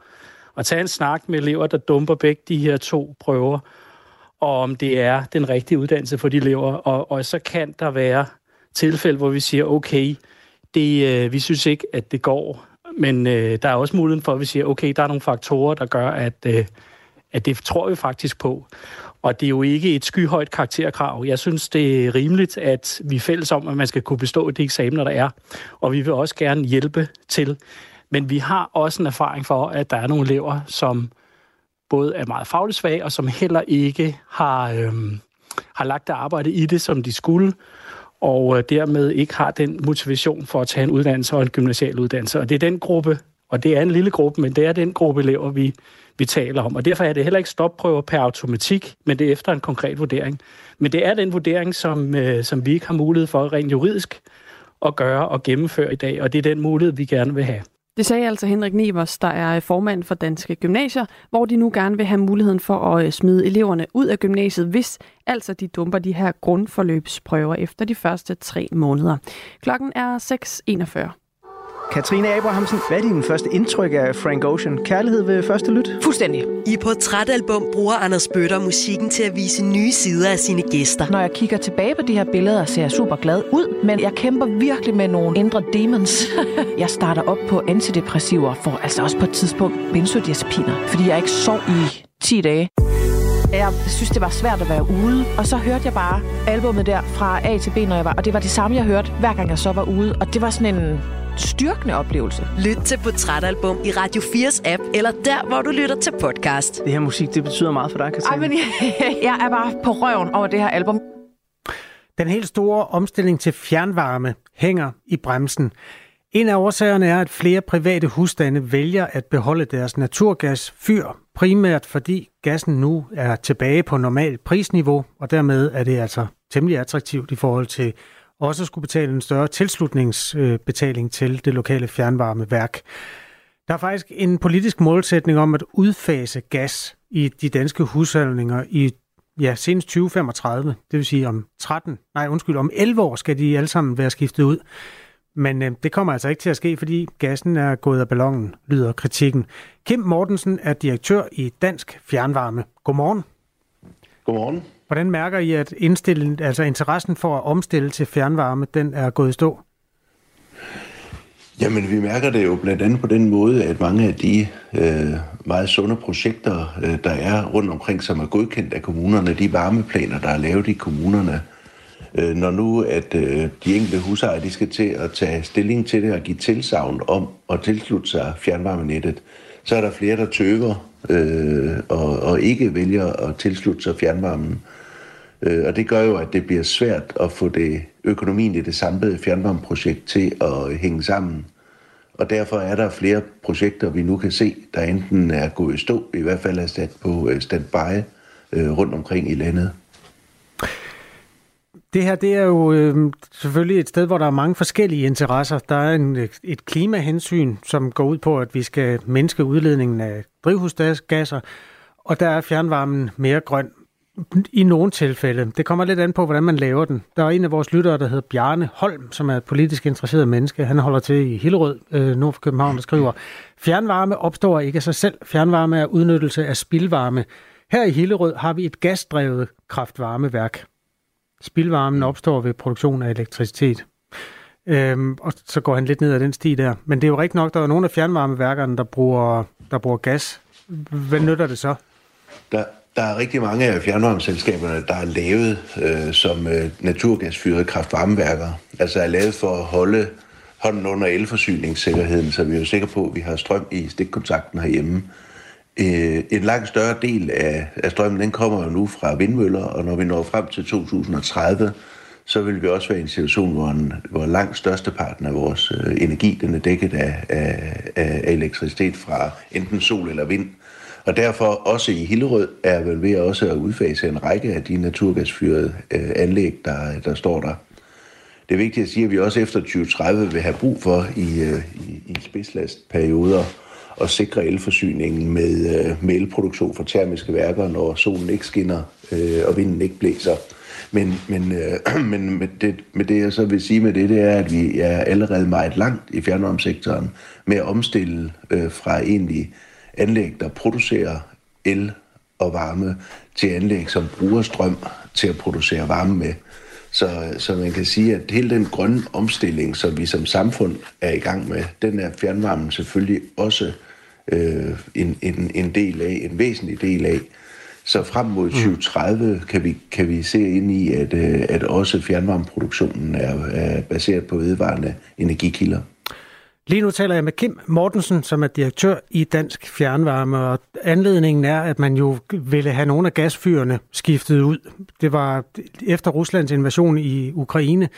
at tage en snak med elever, der dumper begge de her to prøver, og om det er den rigtige uddannelse for de elever. Og, og så kan der være tilfælde, hvor vi siger, okay, det, øh, vi synes ikke, at det går men øh, der er også muligheden for, at vi siger, okay, der er nogle faktorer, der gør, at, øh, at det tror vi faktisk på. Og det er jo ikke et skyhøjt karakterkrav. Jeg synes, det er rimeligt, at vi er fælles om, at man skal kunne bestå de eksamener, der er. Og vi vil også gerne hjælpe til. Men vi har også en erfaring for, at der er nogle elever, som både er meget fagligt svage, og som heller ikke har, øh, har lagt det arbejde i det, som de skulle og øh, dermed ikke har den motivation for at tage en uddannelse og en gymnasial uddannelse. Og det er den gruppe, og det er en lille gruppe, men det er den gruppe elever, vi, vi taler om. Og derfor er det heller ikke stopprøver per automatik, men det er efter en konkret vurdering. Men det er den vurdering, som, øh, som vi ikke har mulighed for rent juridisk at gøre og gennemføre i dag, og det er den mulighed, vi gerne vil have. Det sagde altså Henrik Nevers, der er formand for Danske Gymnasier, hvor de nu gerne vil have muligheden for at øh, smide eleverne ud af gymnasiet, hvis altså de dumper de her grundforløbsprøver efter de første tre måneder. Klokken er 6.41. Katrine Abrahamsen, hvad er din første indtryk af Frank Ocean? Kærlighed ved første lyt? Fuldstændig. I portrætalbum bruger Anders Bøtter musikken til at vise nye sider af sine gæster. Når jeg kigger tilbage på de her billeder, ser jeg super glad ud, men jeg kæmper virkelig med nogle indre demons. jeg starter op på antidepressiver, for altså også på et tidspunkt benzodiazepiner, fordi jeg ikke sov i 10 dage. Jeg synes, det var svært at være ude, og så hørte jeg bare albummet der fra A til B, når jeg var, og det var det samme, jeg hørte, hver gang jeg så var ude, og det var sådan en styrkende oplevelse. Lyt til Portrætalbum i Radio 4's app, eller der, hvor du lytter til podcast. Det her musik, det betyder meget for dig, Katrine. Ej, men jeg, jeg er bare på røven over det her album. Den helt store omstilling til fjernvarme hænger i bremsen. En af årsagerne er, at flere private husstande vælger at beholde deres naturgasfyr, primært fordi gassen nu er tilbage på normalt prisniveau, og dermed er det altså temmelig attraktivt i forhold til også skulle betale en større tilslutningsbetaling til det lokale fjernvarmeværk. Der er faktisk en politisk målsætning om at udfase gas i de danske husholdninger i ja, senest 2035. Det vil sige om 13, nej undskyld, om 11 år skal de alle sammen være skiftet ud. Men øh, det kommer altså ikke til at ske, fordi gassen er gået af ballonen, lyder kritikken. Kim Mortensen er direktør i Dansk Fjernvarme. Godmorgen. Godmorgen. Hvordan mærker I, at indstillingen, altså interessen for at omstille til fjernvarme, den er gået i stå? Jamen, vi mærker det jo blandt andet på den måde, at mange af de øh, meget sunde projekter, øh, der er rundt omkring, som er godkendt af kommunerne, de varmeplaner, der er lavet i kommunerne, øh, når nu at øh, de enkelte husejere, de skal til at tage stilling til det og give tilsavn om at tilslutte sig fjernvarmenettet, så er der flere, der tøver øh, og, og ikke vælger at tilslutte sig fjernvarmen. Øh, og det gør jo, at det bliver svært at få det økonomien i det samlede fjernvarmeprojekt til at hænge sammen. Og derfor er der flere projekter, vi nu kan se, der enten er gået i stå, i hvert fald er sat på øh, standby øh, rundt omkring i landet. Det her det er jo øh, selvfølgelig et sted, hvor der er mange forskellige interesser. Der er en, et klimahensyn, som går ud på, at vi skal mindske udledningen af drivhusgasser, og der er fjernvarmen mere grøn i nogle tilfælde. Det kommer lidt an på, hvordan man laver den. Der er en af vores lyttere, der hedder Bjarne Holm, som er et politisk interesseret menneske. Han holder til i Hillerød, øh, nord for København, der skriver, fjernvarme opstår ikke af sig selv. Fjernvarme er udnyttelse af spildvarme. Her i Hillerød har vi et gasdrevet kraftvarmeværk. Spildvarmen opstår ved produktion af elektricitet. Øhm, og så går han lidt ned ad den sti der. Men det er jo rigtig nok, der er nogle af fjernvarmeværkerne, der bruger, der bruger gas. Hvad nytter det så? Der, der er rigtig mange af fjernvarmeselskaberne, der er lavet øh, som øh, naturgasfyrede kraftvarmeværker. Altså er lavet for at holde hånden under elforsyningssikkerheden, så vi er jo sikre på, at vi har strøm i stikkontakten herhjemme. Øh, en langt større del af, af strømmen, den kommer jo nu fra vindmøller, og når vi når frem til 2030, så vil vi også være i en situation, hvor, en, hvor langt størsteparten af vores øh, energi, den er dækket af, af, af elektricitet fra enten sol eller vind. Og derfor også i Hillerød er vel ved også at udfase en række af de naturgasfyrede øh, anlæg, der, der står der. det er vigtigt at sige, at vi også efter 2030 vil have brug for i, øh, i, i spidslastperioder at sikre elforsyningen med, øh, med elproduktion fra termiske værker, når solen ikke skinner øh, og vinden ikke blæser. Men, men, øh, men med, det, med det, jeg så vil sige med det, det er, at vi er allerede meget langt i fjernvarmesektoren med at omstille øh, fra egentlig anlæg, der producerer el og varme, til anlæg, som bruger strøm til at producere varme med. Så, så man kan sige, at hele den grønne omstilling, som vi som samfund er i gang med, den er fjernvarmen selvfølgelig også øh, en, en, en del af, en væsentlig del af. Så frem mod 2030 mm. kan vi, kan vi se ind i, at, øh, at også fjernvarmeproduktionen er, er baseret på vedvarende energikilder. Lige nu taler jeg med Kim Mortensen, som er direktør i Dansk Fjernvarme, og anledningen er, at man jo ville have nogle af gasfyrene skiftet ud. Det var efter Ruslands invasion i Ukraine,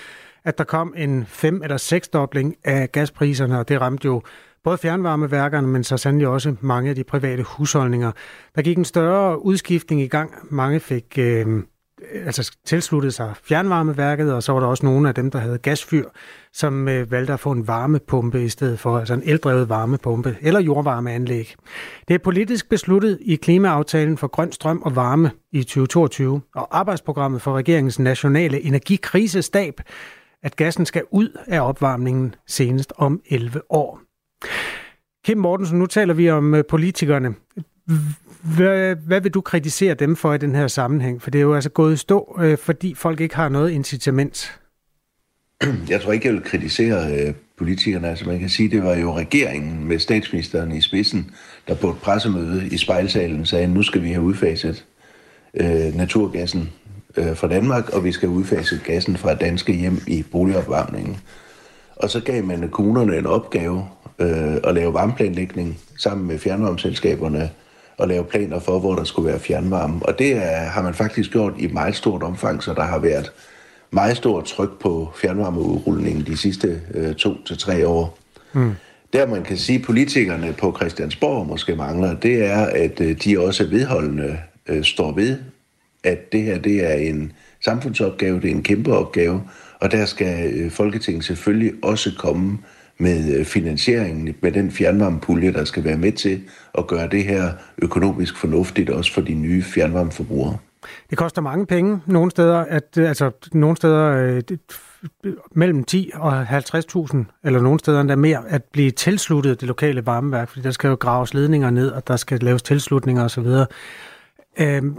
at der kom en fem- eller seksdobling af gaspriserne, og det ramte jo både fjernvarmeværkerne, men så sandelig også mange af de private husholdninger. Der gik en større udskiftning i gang. Mange fik øh, altså tilsluttede sig fjernvarmeværket, og så var der også nogle af dem, der havde gasfyr, som øh, valgte at få en varmepumpe i stedet for, altså en eldrevet varmepumpe eller jordvarmeanlæg. Det er politisk besluttet i klimaaftalen for grøn strøm og varme i 2022, og arbejdsprogrammet for regeringens nationale energikrisestab, at gassen skal ud af opvarmningen senest om 11 år. Kim Mortensen, nu taler vi om øh, politikerne. Hvad, hvad vil du kritisere dem for i den her sammenhæng? For det er jo altså gået i stå, øh, fordi folk ikke har noget incitament. Jeg tror ikke, jeg vil kritisere øh, politikerne. Altså man kan sige, det var jo regeringen med statsministeren i spidsen, der på et pressemøde i spejlsalen sagde, nu skal vi have udfaset øh, naturgassen øh, fra Danmark, og vi skal udfase gassen fra danske hjem i boligopvarmningen. Og så gav man kommunerne en opgave øh, at lave varmeplanlægning sammen med fjernvarmeselskaberne og lave planer for, hvor der skulle være fjernvarme. Og det er, har man faktisk gjort i meget stort omfang, så der har været meget stort tryk på fjernvarmeudrulningen de sidste øh, to til tre år. Mm. Der man kan sige, at politikerne på Christiansborg måske mangler, det er, at øh, de også vedholdende øh, står ved, at det her det er en samfundsopgave, det er en kæmpe opgave, og der skal øh, Folketinget selvfølgelig også komme med øh, finansieringen, med den fjernvarmepulje, der skal være med til at gøre det her økonomisk fornuftigt, også for de nye fjernvarmeforbrugere. Det koster mange penge nogle steder, at, øh, altså nogle steder øh, mellem 10 og 50.000, eller nogle steder endda mere, at blive tilsluttet det lokale varmeværk, fordi der skal jo graves ledninger ned, og der skal laves tilslutninger osv. Øhm,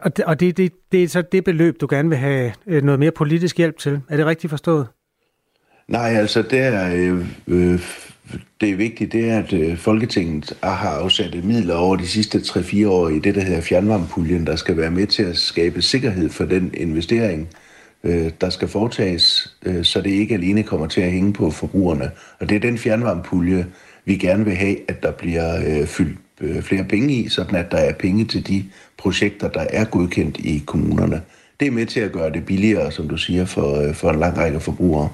og det, og det, det, det er så det beløb, du gerne vil have øh, noget mere politisk hjælp til. Er det rigtigt forstået? Nej, altså det er, øh, øh det er vigtigt, det er, at øh, Folketinget har afsat midler over de sidste 3-4 år i det, der hedder fjernvarmepuljen, der skal være med til at skabe sikkerhed for den investering, øh, der skal foretages, øh, så det ikke alene kommer til at hænge på forbrugerne. Og det er den fjernvarmepulje, vi gerne vil have, at der bliver øh, fyldt øh, flere penge i, sådan at der er penge til de projekter, der er godkendt i kommunerne. Det er med til at gøre det billigere, som du siger, for, øh, for en lang række forbrugere.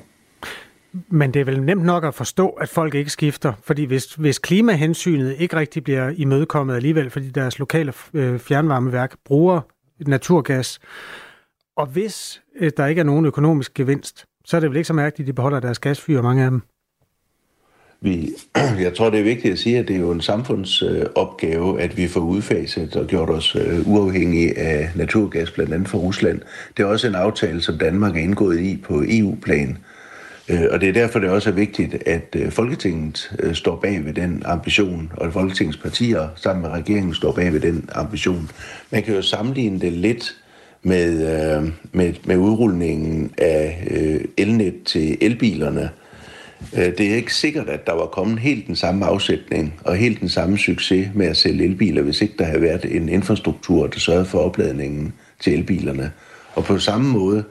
Men det er vel nemt nok at forstå, at folk ikke skifter, fordi hvis, hvis klimahensynet ikke rigtig bliver imødekommet alligevel, fordi deres lokale øh, fjernvarmeværk bruger naturgas, og hvis øh, der ikke er nogen økonomisk gevinst, så er det vel ikke så mærkeligt, at de beholder deres gasfyr, mange af dem. Vi, jeg tror, det er vigtigt at sige, at det er jo en samfundsopgave, at vi får udfaset og gjort os øh, uafhængige af naturgas, blandt andet fra Rusland. Det er også en aftale, som Danmark er indgået i på EU-plan. Øh, Øh, og det er derfor, det også er vigtigt, at øh, Folketinget øh, står bag ved den ambition, og at Folketingets partier sammen med regeringen står bag ved den ambition. Man kan jo sammenligne det lidt med, med, med udrulningen af elnet til elbilerne. Det er ikke sikkert, at der var kommet helt den samme afsætning og helt den samme succes med at sælge elbiler, hvis ikke der havde været en infrastruktur, der sørgede for opladningen til elbilerne. Og på samme måde,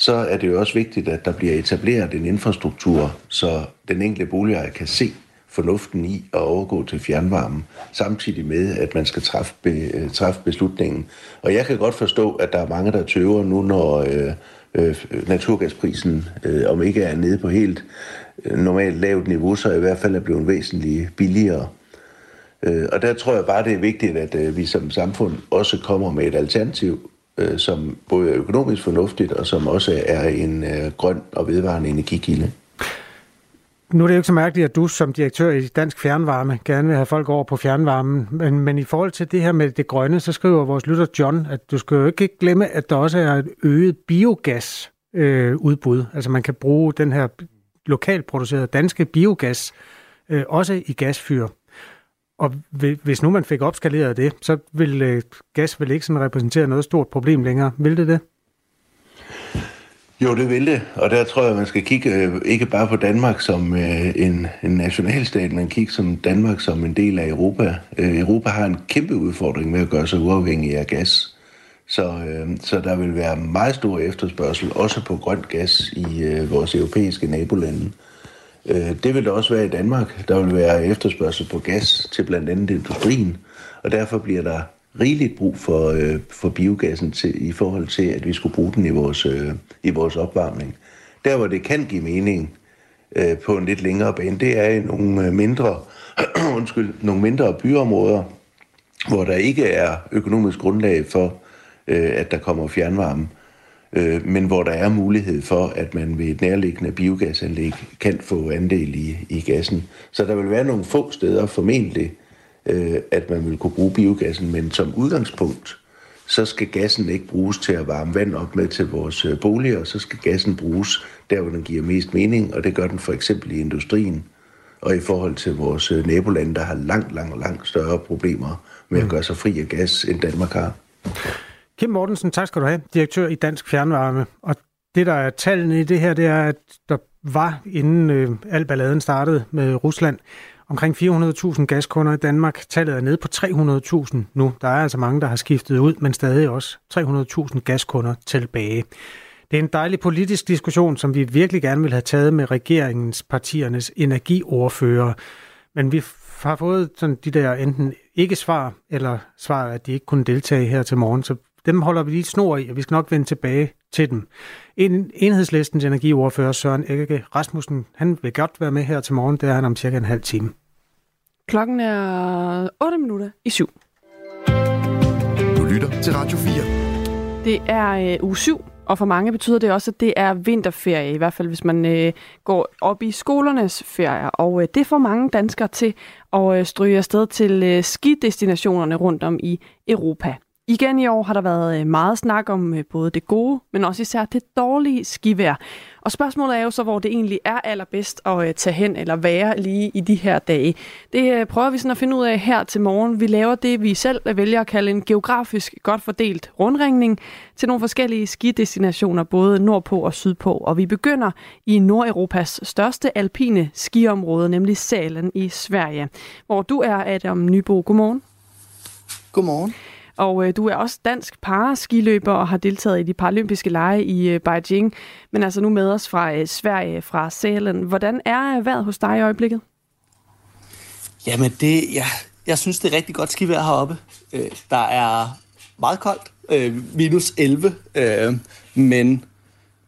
så er det jo også vigtigt, at der bliver etableret en infrastruktur, så den enkelte boligejer kan se fornuften i at overgå til fjernvarme, samtidig med, at man skal træffe, be, øh, træffe beslutningen. Og jeg kan godt forstå, at der er mange, der tøver nu, når øh, øh, naturgasprisen, øh, om ikke er nede på helt øh, normalt lavt niveau, så i hvert fald er blevet væsentligt billigere. Øh, og der tror jeg bare, det er vigtigt, at øh, vi som samfund også kommer med et alternativ øh, som både er økonomisk fornuftigt, og som også er en øh, grøn og vedvarende energikilde. Nu er det jo ikke så mærkeligt, at du som direktør i Dansk Fjernvarme gerne vil have folk over på fjernvarmen, men, men i forhold til det her med det grønne, så skriver vores lytter John, at du skal jo ikke glemme, at der også er et øget biogas øh, udbud. Altså man kan bruge den her lokalt producerede danske biogas øh, også i gasfyr. Og hvis nu man fik opskaleret det, så vil øh, gas vel ikke sådan repræsentere noget stort problem længere. Vil det det? Jo, det vil det, og der tror jeg, man skal kigge øh, ikke bare på Danmark som øh, en, en nationalstat, men kigge som Danmark som en del af Europa. Europa har en kæmpe udfordring med at gøre sig uafhængig af gas. Så, så der vil være meget stor efterspørgsel, også på grønt gas i vores europæiske nabolande. Øh, det vil der også være i Danmark. Der vil være efterspørgsel på gas til blandt andet industrien, og derfor bliver der rigeligt brug for, øh, for biogassen til, i forhold til, at vi skulle bruge den i vores, øh, i vores opvarmning. Der, hvor det kan give mening øh, på en lidt længere bane, det er i nogle øh, mindre, undskyld, nogle mindre byområder, hvor der ikke er økonomisk grundlag for, øh, at der kommer fjernvarme, øh, men hvor der er mulighed for, at man ved et nærliggende biogasanlæg kan få andel i, i gassen. Så der vil være nogle få steder formentlig, øh, at man vil kunne bruge biogassen, men som udgangspunkt, så skal gassen ikke bruges til at varme vand op med til vores øh, boliger, så skal gassen bruges der, hvor den giver mest mening, og det gør den for eksempel i industrien, og i forhold til vores øh, nabolande, der har langt, langt, langt større problemer med at mm. gøre sig fri af gas, end Danmark har. Kim Mortensen, tak skal du have, direktør i Dansk Fjernvarme. Og det, der er tallene i det her, det er, at der var, inden øh, al balladen startede med Rusland, omkring 400.000 gaskunder i Danmark. Tallet er nede på 300.000 nu. Der er altså mange, der har skiftet ud, men stadig også 300.000 gaskunder tilbage. Det er en dejlig politisk diskussion, som vi virkelig gerne vil have taget med regeringens partiernes energiordfører. Men vi har fået sådan de der enten ikke svar, eller svar, at de ikke kunne deltage her til morgen. Så dem holder vi lige snor i, og vi skal nok vende tilbage til dem. En, enhedslistens energiordfører Søren Egge Rasmussen, han vil godt være med her til morgen. Det er han om cirka en halv time. Klokken er 8 minutter i syv. Du lytter til Radio 4. Det er uh, uge 7, og for mange betyder det også, at det er vinterferie, i hvert fald hvis man uh, går op i skolernes ferie. Og uh, det får mange danskere til at uh, stryge afsted til uh, skidestinationerne rundt om i Europa. Igen i år har der været øh, meget snak om øh, både det gode, men også især det dårlige skivær. Og spørgsmålet er jo så, hvor det egentlig er allerbedst at øh, tage hen eller være lige i de her dage. Det prøver vi sådan at finde ud af her til morgen. Vi laver det, vi selv vælger at kalde en geografisk godt fordelt rundringning til nogle forskellige skidestinationer, både nordpå og sydpå. Og vi begynder i Nordeuropas største alpine skiområde, nemlig Salen i Sverige, hvor du er, Adam Nybo. Godmorgen. Godmorgen. Og øh, du er også dansk paraskiløber og har deltaget i de paralympiske lege i øh, Beijing, men altså nu med os fra øh, Sverige, fra Sælen. Hvordan er øh, vejret hos dig i øjeblikket? Jamen, det, ja, jeg synes, det er rigtig godt skivejr heroppe. Øh, der er meget koldt, øh, minus 11, øh, men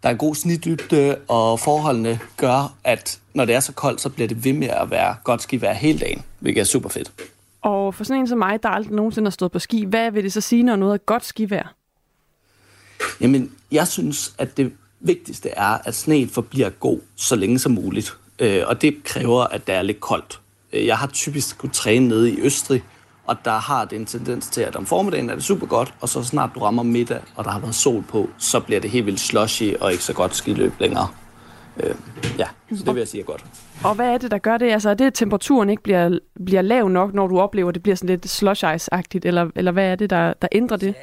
der er en god snitdybde, og forholdene gør, at når det er så koldt, så bliver det ved med at være godt skivejr hele dagen, hvilket er super fedt. Og for sådan en som mig, der aldrig nogensinde har stået på ski, hvad vil det så sige, når noget er godt skivær? Jamen, jeg synes, at det vigtigste er, at sneen forbliver god så længe som muligt. Øh, og det kræver, at det er lidt koldt. Øh, jeg har typisk kunne træne nede i Østrig, og der har det en tendens til, at om formiddagen er det super godt, og så snart du rammer middag, og der har været sol på, så bliver det helt vildt slushy og ikke så godt skiløb længere. Øh, ja, så det vil jeg sige er godt. Og hvad er det, der gør det? Altså er det, at temperaturen ikke bliver, bliver lav nok, når du oplever, at det bliver sådan lidt slush ice-agtigt, eller, eller hvad er det, der, der ændrer det?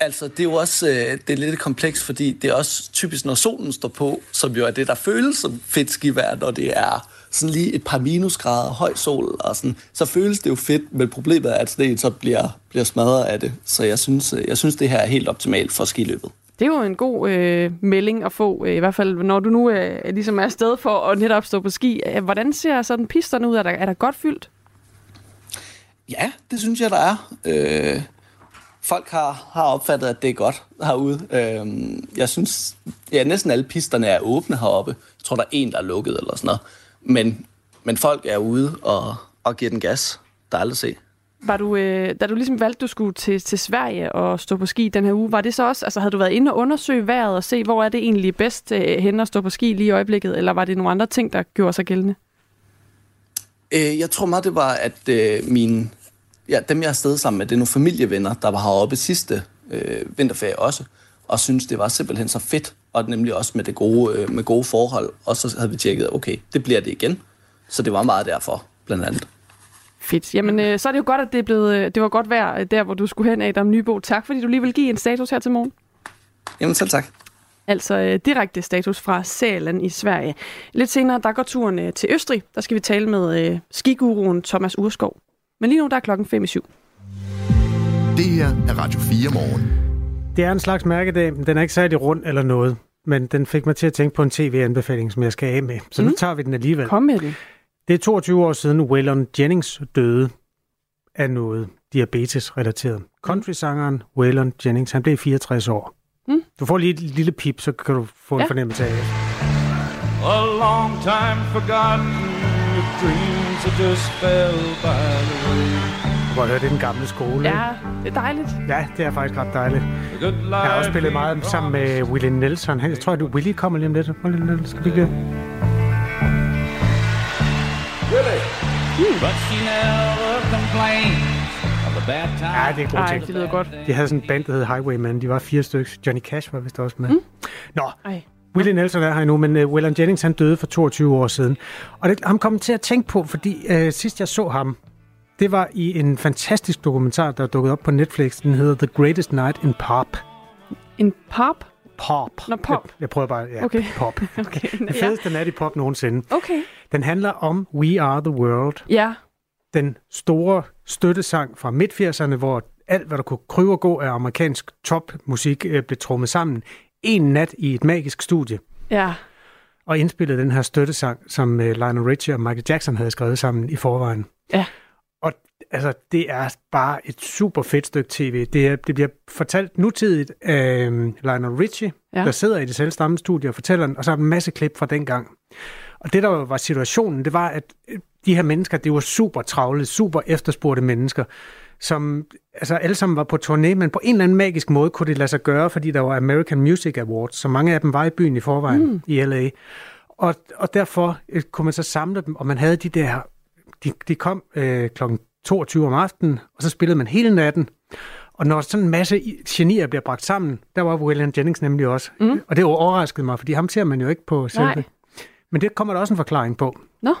Altså, det er jo også øh, det er lidt komplekst, fordi det er også typisk, når solen står på, som jo er det, der føles som fedt skivær, når det er sådan lige et par minusgrader høj sol, og sådan, så føles det jo fedt, men problemet er, at sneen så bliver, bliver smadret af det. Så jeg synes, øh, jeg synes, det her er helt optimalt for skiløbet. Det er jo en god øh, melding at få, øh, i hvert fald når du nu øh, ligesom er afsted for at netop stå på ski. Øh, hvordan ser sådan pisterne ud? Er der, er der godt fyldt? Ja, det synes jeg, der er. Øh, folk har, har opfattet, at det er godt herude. Øh, jeg synes, ja, næsten alle pisterne er åbne heroppe. Jeg tror, der er en, der er lukket eller sådan noget. Men, men folk er ude og, og giver den gas. Der er aldrig se. Var du, øh, da du ligesom valgte, du skulle til, til Sverige og stå på ski den her uge, var det så også, altså havde du været inde og undersøge vejret og se, hvor er det egentlig bedst øh, hen at stå på ski lige i øjeblikket, eller var det nogle andre ting, der gjorde sig gældende? Øh, jeg tror meget, det var, at øh, min, ja, dem, jeg er afsted sammen med, det er nogle familievenner, der var heroppe sidste øh, vinterferie også, og synes det var simpelthen så fedt, og nemlig også med, det gode, øh, med gode forhold. Og så havde vi tjekket, okay, det bliver det igen. Så det var meget derfor, blandt andet. Fedt. Jamen, øh, så er det jo godt, at det, er blevet, øh, det var godt vejr øh, der, hvor du skulle hen, Adam Nybo. Tak, fordi du lige vil give en status her til morgen. Jamen, selv tak. Altså øh, direkte status fra Sæland i Sverige. Lidt senere, der går turen øh, til Østrig. Der skal vi tale med øh, skiguruen Thomas Urskov. Men lige nu, der er klokken 5 i syv. Det her er Radio 4 morgen. Det er en slags mærkedag, men den er ikke særlig rund eller noget. Men den fik mig til at tænke på en tv-anbefaling, som jeg skal af med. Så mm. nu tager vi den alligevel. Kom med den. Det er 22 år siden, Waylon Jennings døde af noget diabetes-relateret. Country-sangeren Waylon Jennings, han blev 64 år. Mm. Du får lige et lille pip, så kan du få Ja. en fornemmelse af det. A long time forgotten, dreams have just fell by the way. Du kan godt høre, det er den gamle skole. Ja, det er dejligt. Ja, det er faktisk ret dejligt. Jeg har også spillet meget sammen med Willie Nelson. Jeg tror, at Willie kommer lige om lidt. Willie Nelson, skal vi ikke But she never complained of the bad times. Ja, det er god Ej, ting. det lyder godt. De havde sådan en band, der hed Highwayman. De var fire stykker. Johnny Cash var vist også med. Mm. Nå, Ej. Willie Nelson er her nu, men uh, Waylon Jennings han døde for 22 år siden. Og det ham kom til at tænke på, fordi uh, sidst jeg så ham, det var i en fantastisk dokumentar, der er dukket op på Netflix. Den hedder The Greatest Night in Pop. En pop? Pop. Nå, pop. Jeg, jeg prøver bare, ja, Okay. pop. Okay. Ja. fedeste nat i pop nogensinde. Okay. Den handler om We Are The World. Ja. Den store støttesang fra midt-80'erne, hvor alt, hvad der kunne kryve og gå af amerikansk topmusik, øh, blev trummet sammen. En nat i et magisk studie. Ja. Og indspillede den her støttesang, som øh, Lionel Richie og Michael Jackson havde skrevet sammen i forvejen. Ja. Og altså, det er bare et super fedt stykke tv. Det, er, det bliver fortalt nutidigt af øh, Lionel Richie, Ja. der sidder i det selv samme studie og fortæller den, og så er der en masse klip fra dengang. Og det, der var situationen, det var, at øh, de her mennesker, det var super travle, super efterspurgte mennesker, som altså alle sammen var på turné, men på en eller anden magisk måde kunne det lade sig gøre, fordi der var American Music Awards, så mange af dem var i byen i forvejen Mm. i LA. Og, og derfor øh, kunne man så samle dem, og man havde de der, de, de kom øh, kl. 22 om aftenen, og så spillede man hele natten. Og når sådan en masse i- genier bliver bragt sammen, der var William Jennings nemlig også. Mm. Og det overraskede mig, fordi ham ser man jo ikke på selve. Nej. Men det kommer der også en forklaring på. Nå.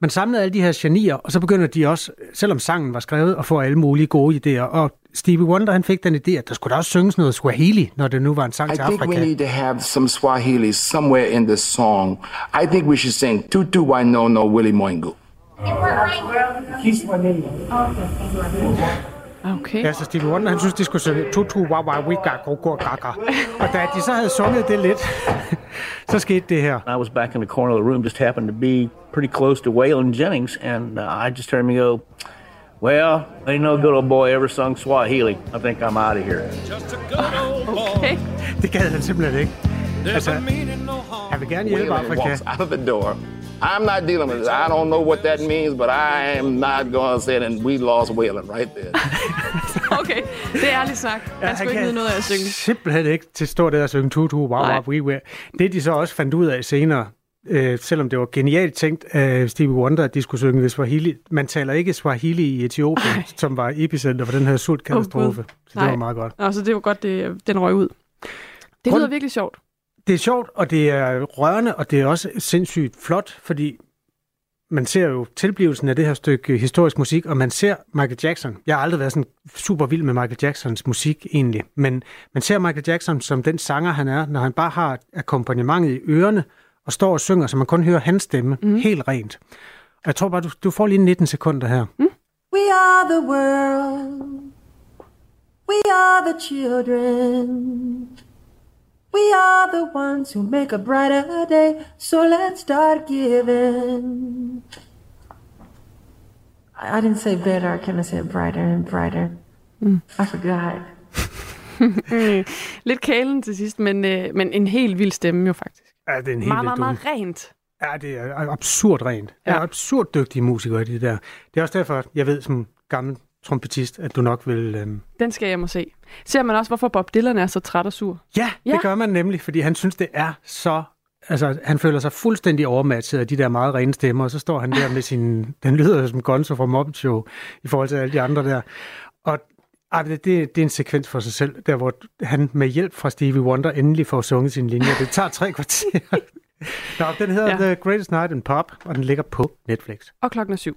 Man samlede alle de her genier, og så begynder de også, selvom sangen var skrevet, at få alle mulige gode idéer. Og Stevie Wonder, han fik den idé, at der skulle da også synges noget Swahili, når det nu var en sang I til think we Afrika. need to have some Swahili somewhere in this song. I think we should sing Tutu Wainono Willy Moingu. Okay. Ja, så Stevie Wonder, han synes, de skulle synge Tutu wa wa wika go go gaga. Og da de så havde sunget det lidt, så skete det her. I was back in the corner of the room, just happened to be pretty close to Waylon Jennings, and uh, I just heard him go, Well, ain't no good old boy ever sung Swahili. I think I'm out of here. Okay. Det gad han simpelthen ikke. Altså, han vil gerne hjælpe Waylon Afrika. walks out of the door. I'm not dealing with this. I don't know what that means, but I am not going to say it. And we lost Waylon right there. Okay, det er ærligt sagt. Han skulle ikke vide noget af at synge. simpelthen ikke til stå der og synge tutu, wow, Nej. wow, we, we. Det de så også fandt ud af senere, øh, selvom det var genialt tænkt af Stevie Wonder, at de skulle synge Swahili. Man taler ikke Swahili i Etiopien, Ej. som var epicenter for den her sultkatastrofe. Gud. så det var Nej. meget godt. Nå, så det var godt, det, den røg ud. Det Grund- lyder virkelig sjovt. Det er sjovt, og det er rørende, og det er også sindssygt flot, fordi man ser jo tilblivelsen af det her stykke historisk musik, og man ser Michael Jackson. Jeg har aldrig været sådan super vild med Michael Jacksons musik egentlig, men man ser Michael Jackson som den sanger, han er, når han bare har akkompagnementet i ørerne, og står og synger, så man kun hører hans stemme mm. helt rent. Og jeg tror bare, du, du får lige 19 sekunder her. Mm. We are the world. We are the children. We are the ones who make a brighter day. So let's start giving. I I didn't say better. Can I say brighter and brighter? Mm. I forgot. Lidt kælen til sidst, men, øh, men en helt vild stemme jo faktisk. Ja, det er en helt Meget, meget, rent. Ja, det er absurd rent. Ja. Ja. er absurd dygtige musikere, de der. Det er også derfor, jeg ved som gammel trompetist, at du nok vil... Øhm... Den skal jeg må se. Ser man også, hvorfor Bob Dylan er så træt og sur? Ja, det ja. gør man nemlig, fordi han synes, det er så... Altså, han føler sig fuldstændig overmatchet af de der meget rene stemmer, og så står han der med sin... Den lyder som Gonzo fra Muppet Show i forhold til alle de andre der. Og ej, det, det, det er en sekvens for sig selv, der hvor han med hjælp fra Stevie Wonder endelig får sunget sin linje. Det tager tre kvarter. Nå, den hedder ja. The Greatest Night in Pop, og den ligger på Netflix. Og klokken er syv.